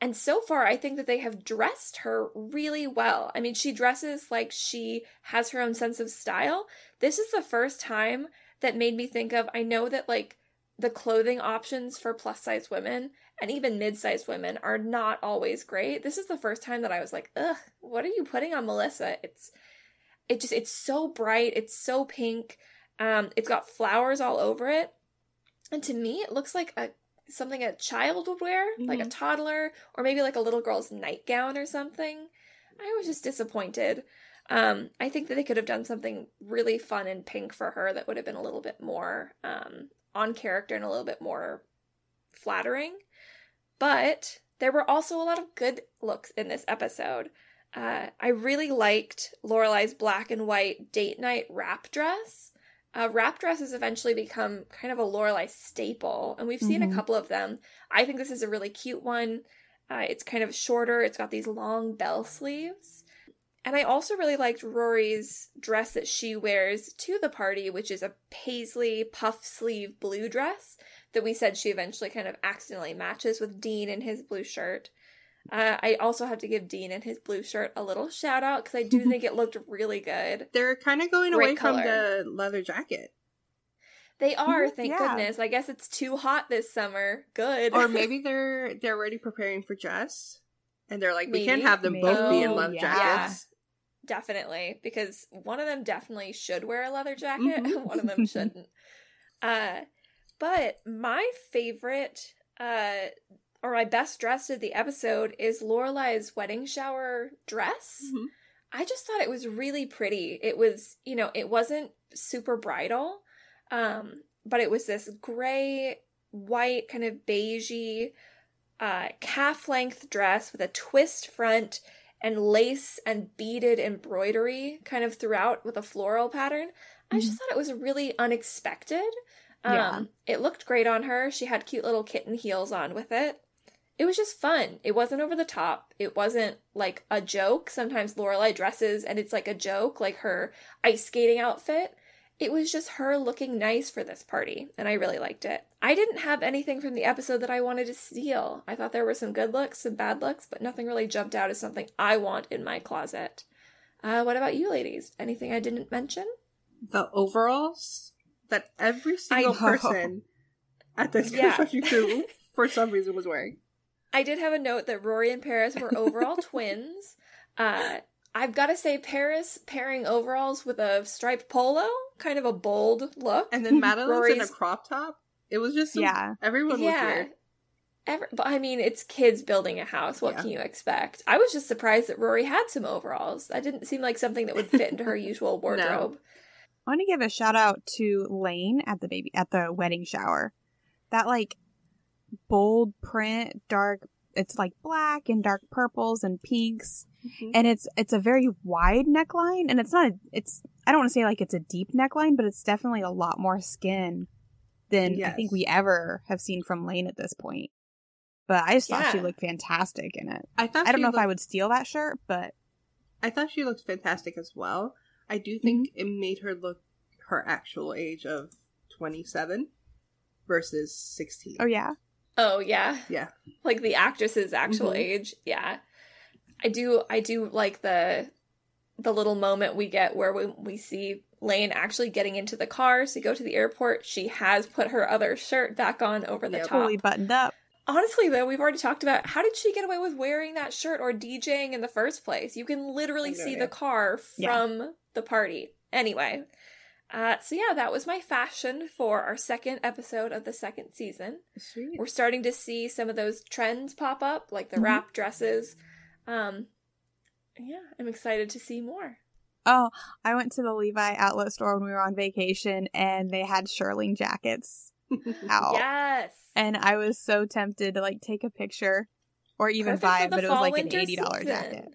and so far, I think that they have dressed her really well. I mean, she dresses like she has her own sense of style. This is the first time that made me think of I know that like the clothing options for plus size women and even mid sized women are not always great. This is the first time that I was like, ugh, what are you putting on Melissa? It's it just it's so bright, it's so pink. Um, it's got flowers all over it. And to me, it looks like a something a child would wear, like a toddler, or maybe like a little girl's nightgown or something. I was just disappointed. Um, I think that they could have done something really fun and pink for her that would have been a little bit more um, on character and a little bit more flattering. But there were also a lot of good looks in this episode. Uh, I really liked Lorelai's black and white date night wrap dress. Uh, wrap dresses eventually become kind of a Lorelai staple, and we've seen Mhm. a couple of them. I think this is a really cute one. Uh, it's kind of shorter. It's got these long bell sleeves. And I also really liked Rory's dress that she wears to the party, which is a paisley puff sleeve blue dress that we said she eventually kind of accidentally matches with Dean in his blue shirt. Uh, I also have to give Dean and his blue shirt a little shout out because I do think it looked really good. [laughs] They're kind of going Great away from the leather jacket. They are, Mhm, thank yeah. goodness. I guess it's too hot this summer. Good. Or [laughs] maybe they're they're already preparing for Jess. And they're like, we can't have them both be in Oh, leather yeah. jackets. Definitely, because one of them definitely should wear a leather jacket, Mhm. [laughs] and one of them shouldn't. Uh, but my favorite, uh, or my best dressed of the episode is Lorelai's wedding shower dress. Mhm. I just thought it was really pretty. It was, you know, it wasn't super bridal, um, but it was this gray, white, kind of beigey, uh, calf length dress with a twist front and lace and beaded embroidery kind of throughout with a floral pattern. I just thought it was really unexpected. Um, Yeah. It looked great on her. She had cute little kitten heels on with it. It was just fun. It wasn't over the top. It wasn't like a joke. Sometimes Lorelai dresses and it's like a joke, like her ice skating outfit. It was just her looking nice for this party, and I really liked it. I didn't have anything from the episode that I wanted to steal. I thought there were some good looks, some bad looks, but nothing really jumped out as something I want in my closet. Uh, what about you, ladies? Anything I didn't mention? The overalls that every single person at this Yeah. [laughs] construction crew for some reason was wearing. I did have a note that Rory and Paris were overall [laughs] twins. Uh, I've got to say, Paris pairing overalls with a striped polo, kind of a bold look. And then [laughs] Madeline's in a crop top. It was just some- Yeah. everyone was weird. Every, but I mean, it's kids building a house. What Yeah. can you expect? I was just surprised that Rory had some overalls. That didn't seem like something that would fit into her [laughs] usual wardrobe. I want to give a shout out to Lane at the baby at the wedding shower. That like bold print, dark. It's like black and dark purples and pinks, Mhm. and it's it's a very wide neckline, and it's not. A, it's I don't want to say like it's a deep neckline, but it's definitely a lot more skin than I think we ever have seen from Lane at this point. But I just thought she looked fantastic in it. I thought I don't she know if I would steal that shirt, but I thought she looked fantastic as well. I do think Mm-hmm. it made her look her actual age of 27 versus 16. oh yeah, Oh yeah, Yeah. like the actress's actual Mhm. age. Yeah, I do. I do like the the little moment we get where we we see Lane actually getting into the car to go to the airport. She has put her other shirt back on over the Yep. top. fully buttoned up. Honestly, though, we've already talked about how did she get away with wearing that shirt or DJing in the first place? You can literally I know, see the car Yeah. from the party. Anyway, uh, so yeah, that was my fashion for our second episode of the second season. Sweet. We're starting to see some of those trends pop up, like the Mhm. wrap dresses. Um, yeah, I'm excited to see more. Oh, I went to the Levi outlet store when we were on vacation and they had shearling jackets [laughs] out. Yes. And I was so tempted to like take a picture or even Perfect buy it, but it was like an $80 season. jacket.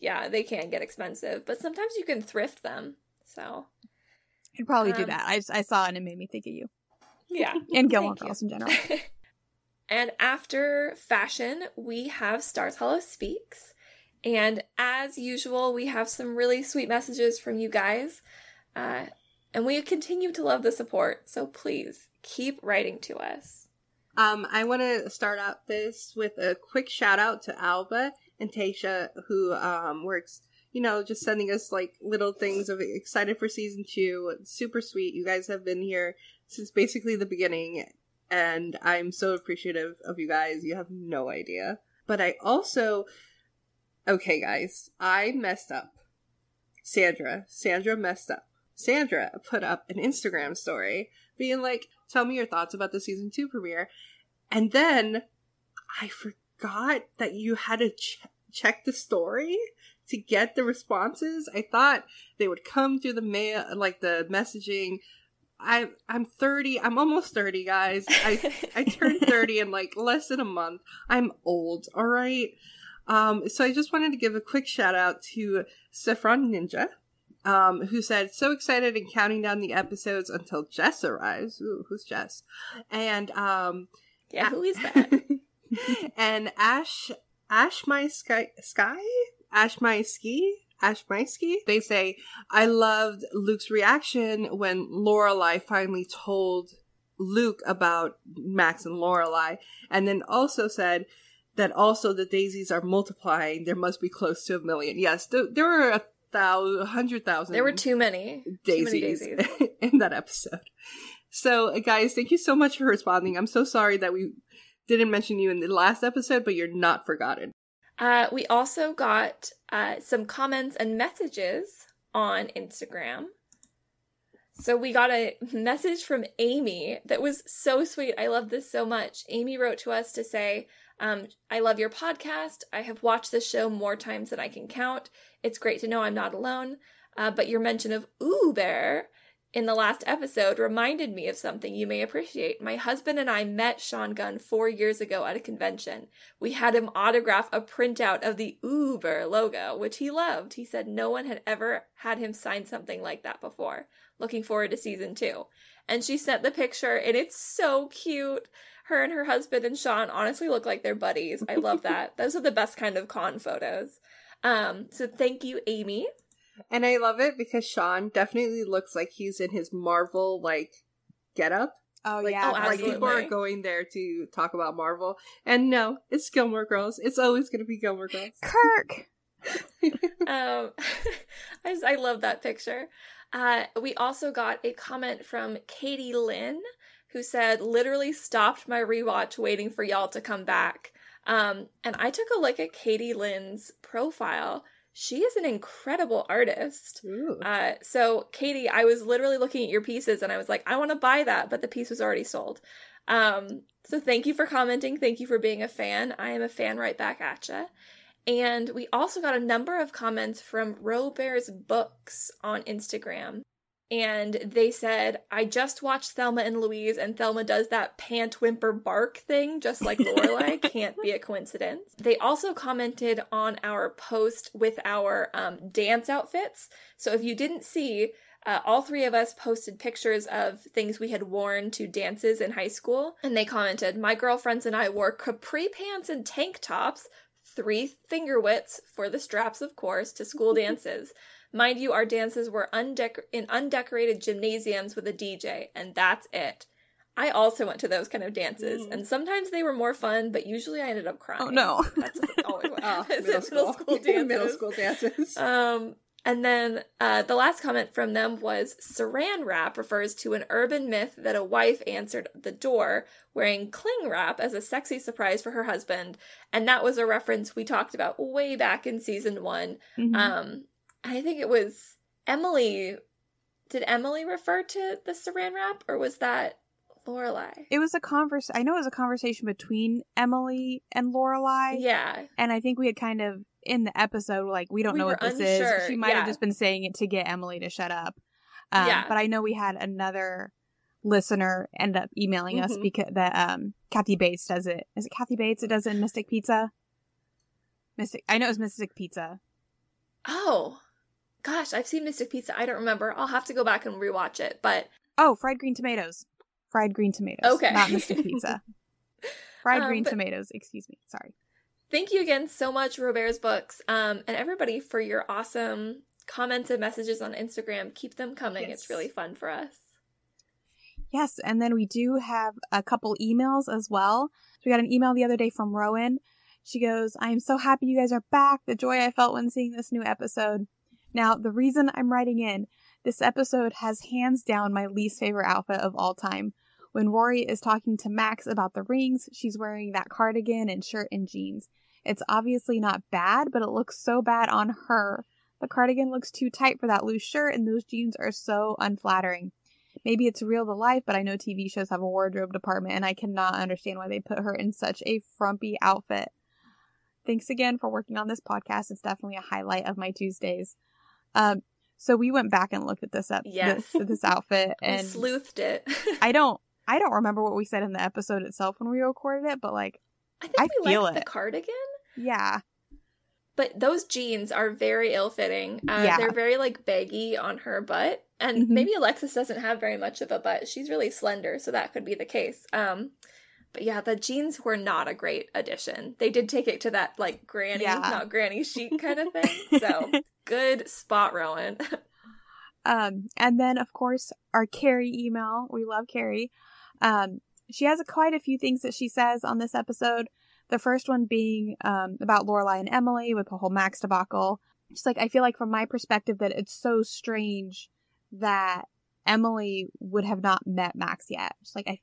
Yeah, they can get expensive, but sometimes you can thrift them. So I'd probably do Um, that. I just, I saw it and it made me think of you Yeah. [laughs] and Gilmore Thank you. Girls in general. [laughs] and after fashion, we have Stars Hollow Speaks. And as usual, we have some really sweet messages from you guys. Uh, and we continue to love the support. So please keep writing to us. Um, I want to start out this with a quick shout out to Alba and Tasha, who um works, you know, just sending us like little things of excited for season two. Super sweet. You guys have been here since basically the beginning, and I'm so appreciative of you guys. You have no idea. But I also, okay, guys, I messed up. Sandra, Sandra messed up. Sandra put up an Instagram story being like, tell me your thoughts about the season two premiere. And then I forgot that you had to ch- check the story to get the responses. I thought they would come through the mail, like the messaging. I I'm 30. I'm almost 30, guys. I I turned [laughs] 30 in like less than a month. I'm old, all right? Um so I just wanted to give a quick shout out to Saffron Ninja um, who said, so excited and counting down the episodes until Jess arrives. Ooh, who's Jess? And, um, yeah, who is that? [laughs] and Ash, Ash My Sky, Sky? Ash My Ski? Ash My Ski? They say, I loved Luke's reaction when Lorelai finally told Luke about Max and Lorelai, and then also said, that also the daisies are multiplying. There must be close to a million. Yes, th- there were a thousand, hundred thousand. there were too many. Too many daisies, daisies. [laughs] in that episode. So, uh, guys, thank you so much for responding. I'm so sorry that we didn't mention you in the last episode, but you're not forgotten. Uh, we also got uh, some comments and messages on Instagram. So we got a message from Amy that was so sweet. I love this so much. Amy wrote to us to say, um, I love your podcast. I have watched this show more times than I can count. It's great to know I'm not alone. Uh, but your mention of Uber in the last episode reminded me of something you may appreciate. My husband and I met Sean Gunn four years ago at a convention. We had him autograph a printout of the Uber logo, which he loved. He said no one had ever had him sign something like that before. Looking forward to season two. And she sent the picture, and it's so cute. Her and her husband and Sean honestly look like they're buddies. I love that. [laughs] Those are the best kind of con photos. Um, so thank you, Amy. And I love it because Sean definitely looks like he's in his Marvel, like, get up. Oh Like, yeah, oh, like people are going there to talk about Marvel. And no, it's Gilmore Girls. It's always going to be Gilmore Girls. Kirk. [laughs] um, [laughs] I just I love that picture. Uh, we also got a comment from Katie Lynn who said, "Literally stopped my rewatch waiting for y'all to come back." Um, and I took a look at Katie Lynn's profile. She is an incredible artist. Uh, so Katie, I was literally looking at your pieces and I was like, I want to buy that, but the piece was already sold. Um, so thank you for commenting. Thank you for being a fan. I am a fan right back at you. And we also got a number of comments from Robear's Books on Instagram. And they said, I just watched Thelma and Louise, and Thelma does that pant whimper bark thing, just like Lorelai. [laughs] Can't be a coincidence. They also commented on our post with our um, dance outfits. So if you didn't see, uh, all three of us posted pictures of things we had worn to dances in high school. And they commented, My girlfriends and I wore capri pants and tank tops, three finger widths for the straps, of course, to school [laughs] dances. Mind you, our dances were undec- in undecorated gymnasiums with a DJ, and that's it. I also went to those kind of dances, Mm. and sometimes they were more fun, but usually I ended up crying. Oh no. [laughs] That's always what [laughs] Oh, middle at school. [laughs] dances. middle school dances. Um, and then uh, the last comment from them was Saran wrap refers to an urban myth that a wife answered the door wearing cling wrap as a sexy surprise for her husband. And that was a reference we talked about way back in season one. Mhm. Um, I think it was Emily. Did Emily refer to the saran wrap or was that Lorelai? it was a converse. I know it was a conversation between Emily and Lorelai, Yeah. and I think we had kind of in the episode like we don't We know what this unsure, is. She might yeah. have just been saying it to get Emily to shut up. Um, Yeah. But I know we had another listener end up emailing us Mhm. because that um Kathy Bates does it. Is it Kathy Bates? It does it in Mystic Pizza. Mystic. I know it's Mystic Pizza. Oh. Gosh, I've seen Mystic Pizza. I don't remember. I'll have to go back and rewatch it. But Oh, fried green tomatoes. Fried green tomatoes. Okay. Not Mystic Pizza. [laughs] fried Um, green but- tomatoes. Excuse me. Sorry. thank you again so much, Robert's Books, um, and everybody for your awesome comments and messages on Instagram. Keep them coming. It's really fun for us. Yes, and then we do have a couple emails as well. So we got an email the other day from Rowan. She goes, I am so happy you guys are back. The joy I felt when seeing this new episode. Now, the reason I'm writing in, this episode has hands down my least favorite outfit of all time. When Rory is talking to Max about the rings, she's wearing that cardigan and shirt and jeans. It's obviously not bad, but it looks so bad on her. The cardigan looks too tight for that loose shirt, and those jeans are so unflattering. Maybe it's real to life, but I know TV shows have a wardrobe department, and I cannot understand why they put her in such a frumpy outfit. Thanks again for working on this podcast. It's definitely a highlight of my Tuesdays. Um, so we went back and looked at this up, Yes. this, this outfit, [laughs] and sleuthed it. [laughs] I don't, I don't remember what we said in the episode itself when we recorded it, but like, I think I we feel liked the cardigan. yeah, But those jeans are very ill fitting. Uh, Yeah. They're very like baggy on her butt. And Mhm. maybe Alexis doesn't have very much of a butt. She's really slender, so that could be the case. Um, but yeah, the jeans were not a great addition. They did take it to that like granny, Yeah. not granny chic [laughs] kind of thing. So good spot, Rowan. [laughs] Um, and then of course our Carrie email. We love Carrie. Um, she has a, quite a few things that she says on this episode. The first one being um, about Lorelai and Emily with the whole Max debacle. She's like, I feel like from my perspective that it's so strange that Emily would have not met Max yet. She's like, I,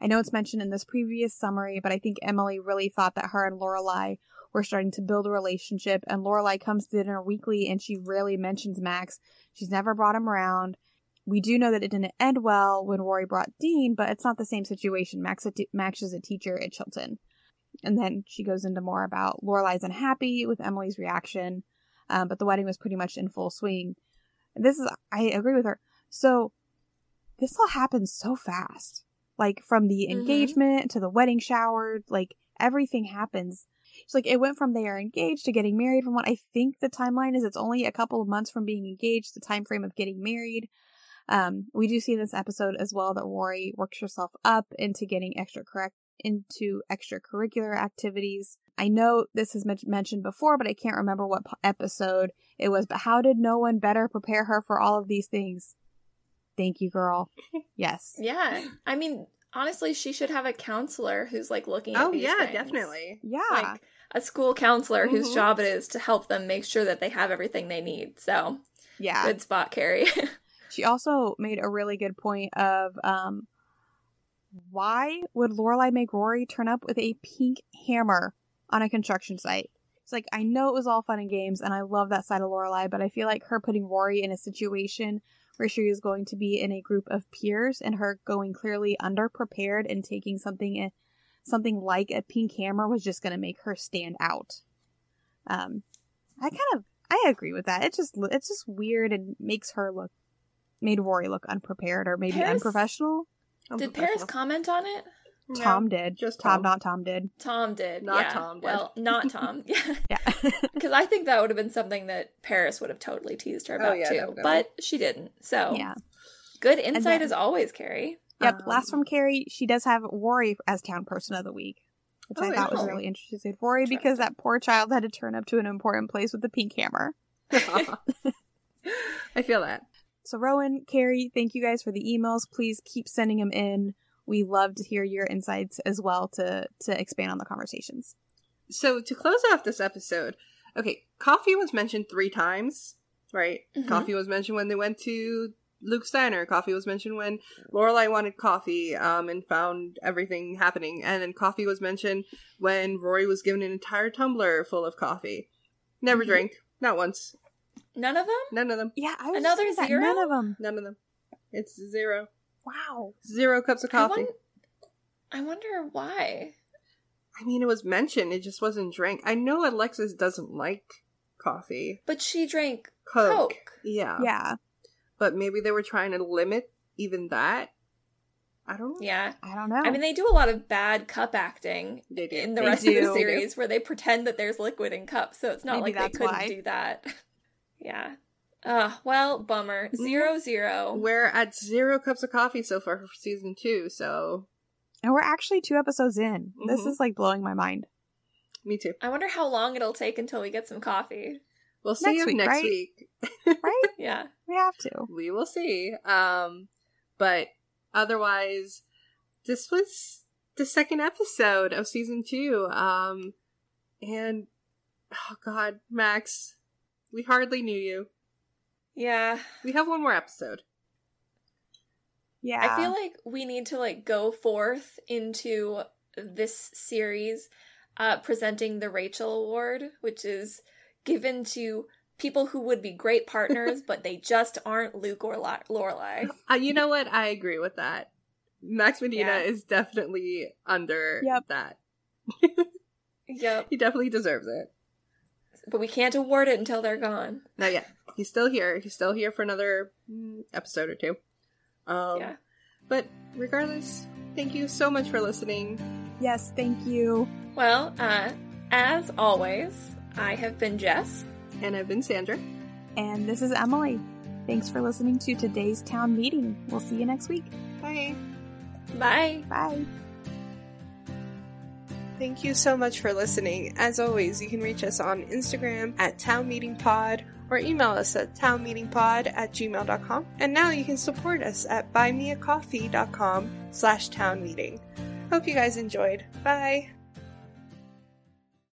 I know it's mentioned in this previous summary, but I think Emily really thought that her and Lorelai were starting to build a relationship. And Lorelai comes to dinner weekly, and she rarely mentions Max. She's never brought him around. We do know that it didn't end well when Rory brought Dean, but it's not the same situation. Max, Max is a teacher at Chilton. And then she goes into more about Lorelai's unhappy with Emily's reaction, um, but the wedding was pretty much in full swing. This is, I agree with her. So this all happened so fast. Like from the Mhm. engagement to the wedding shower, like everything happens. It's like it went from they are engaged to getting married. From what I think the timeline is, it's only a couple of months from being engaged, the time frame of getting married. Um, we do see in this episode as well that Rory works herself up into getting extra correct into extracurricular activities. I know this has been mentioned before, but I can't remember what po- episode it was. But how did no one better prepare her for all of these things? Thank you, girl. [laughs] Yes. yeah. I mean, honestly, she should have a counselor who's like looking at Oh these yeah, things. definitely. Yeah. Like a school counselor whose Mhm. job it is to help them make sure that they have everything they need. So yeah. good spot, Carrie. [laughs] She also made a really good point of um why would Lorelai make Rory turn up with a pink hammer on a construction site? It's like I know it was all fun and games and I love that side of Lorelai, but I feel like her putting Rory in a situation where she is going to be in a group of peers and her going clearly underprepared and taking something eh, something like a pink hammer was just going to make her stand out. Um I kind of I agree with that. It just it's just weird and makes her look made Rory look unprepared or maybe Paris- unprofessional. did Paris comment on it? No, Tom did. just Tom, Tom. not Tom did. Tom did. Not yeah. Tom did. Well, not Tom. [laughs] Yeah. Yeah. [laughs] Because I think that would have been something that Paris would have totally teased her Oh, about yeah, too. definitely. But she didn't. So yeah. good insight then- as always, Carrie. Yep. Um, Last from Carrie, she does have Rory as town person of the week, which Oh, I thought was really? really interesting. She said Rory because that poor child had to turn up to an important place with the pink hammer. [laughs] I feel that. So Rowan, Carrie, thank you guys for the emails. Please keep sending them in. We love to hear your insights as well to to expand on the conversations. So to close off this episode, okay, coffee was mentioned three times, right? Mhm. Coffee was mentioned when they went to Luke's Diner. Coffee was mentioned when Lorelai wanted coffee, um, and found everything happening. And then coffee was mentioned when Rory was given an entire tumbler full of coffee. Never Mhm. drank, not once. None of them? None of them. Yeah, I was Another just that. zero? None of them. None of them. It's zero. Wow. Zero cups of I, coffee. won- I wonder why. I mean, it was mentioned. It just wasn't drank. I know Alexis doesn't like coffee. But she drank Coke. Coke. Yeah. Yeah. But maybe they were trying to limit even that. I don't know. Yeah. I don't know. I mean, they do a lot of bad cup acting in the They rest do. of the series where they pretend that there's liquid in cups, so it's not Maybe like they couldn't why. do that. [laughs] yeah. Uh, well, bummer. [laughs] Zero zero. We're at zero cups of coffee so far for season two, so And we're actually two episodes in. This Mhm. is like blowing my mind. me too. I wonder how long it'll take until we get some coffee. We'll see Next you week, next right? week. [laughs] Right? [laughs] Yeah. we have to. we will see. Um, but otherwise, this was the second episode of season two. Um, and oh god, Max, we hardly knew you. Yeah. We have one more episode. Yeah. I feel like we need to like go forth into this series uh presenting the Rachel Award, which is given to people who would be great partners [laughs] but they just aren't Luke or La- Lorelai. Uh, you know what? I agree with that. Max Medina Yeah. is definitely under Yep. that. [laughs] Yep. He definitely deserves it. But we can't award it until they're gone. Not yet. He's still here. He's still here for another mm, episode or two. Um, yeah. But regardless, thank you so much for listening. yes, thank you. Well, uh as always, I have been Jess. And I've been Sandra. And this is Emily. Thanks for listening to today's town meeting. We'll see you next week. Bye. Bye. Bye. Thank you so much for listening. As always, you can reach us on Instagram at Town Meeting Pod or email us at townmeetingpod at gmail.com. And now you can support us at buymeacoffee.com slash townmeeting. Hope you guys enjoyed. Bye.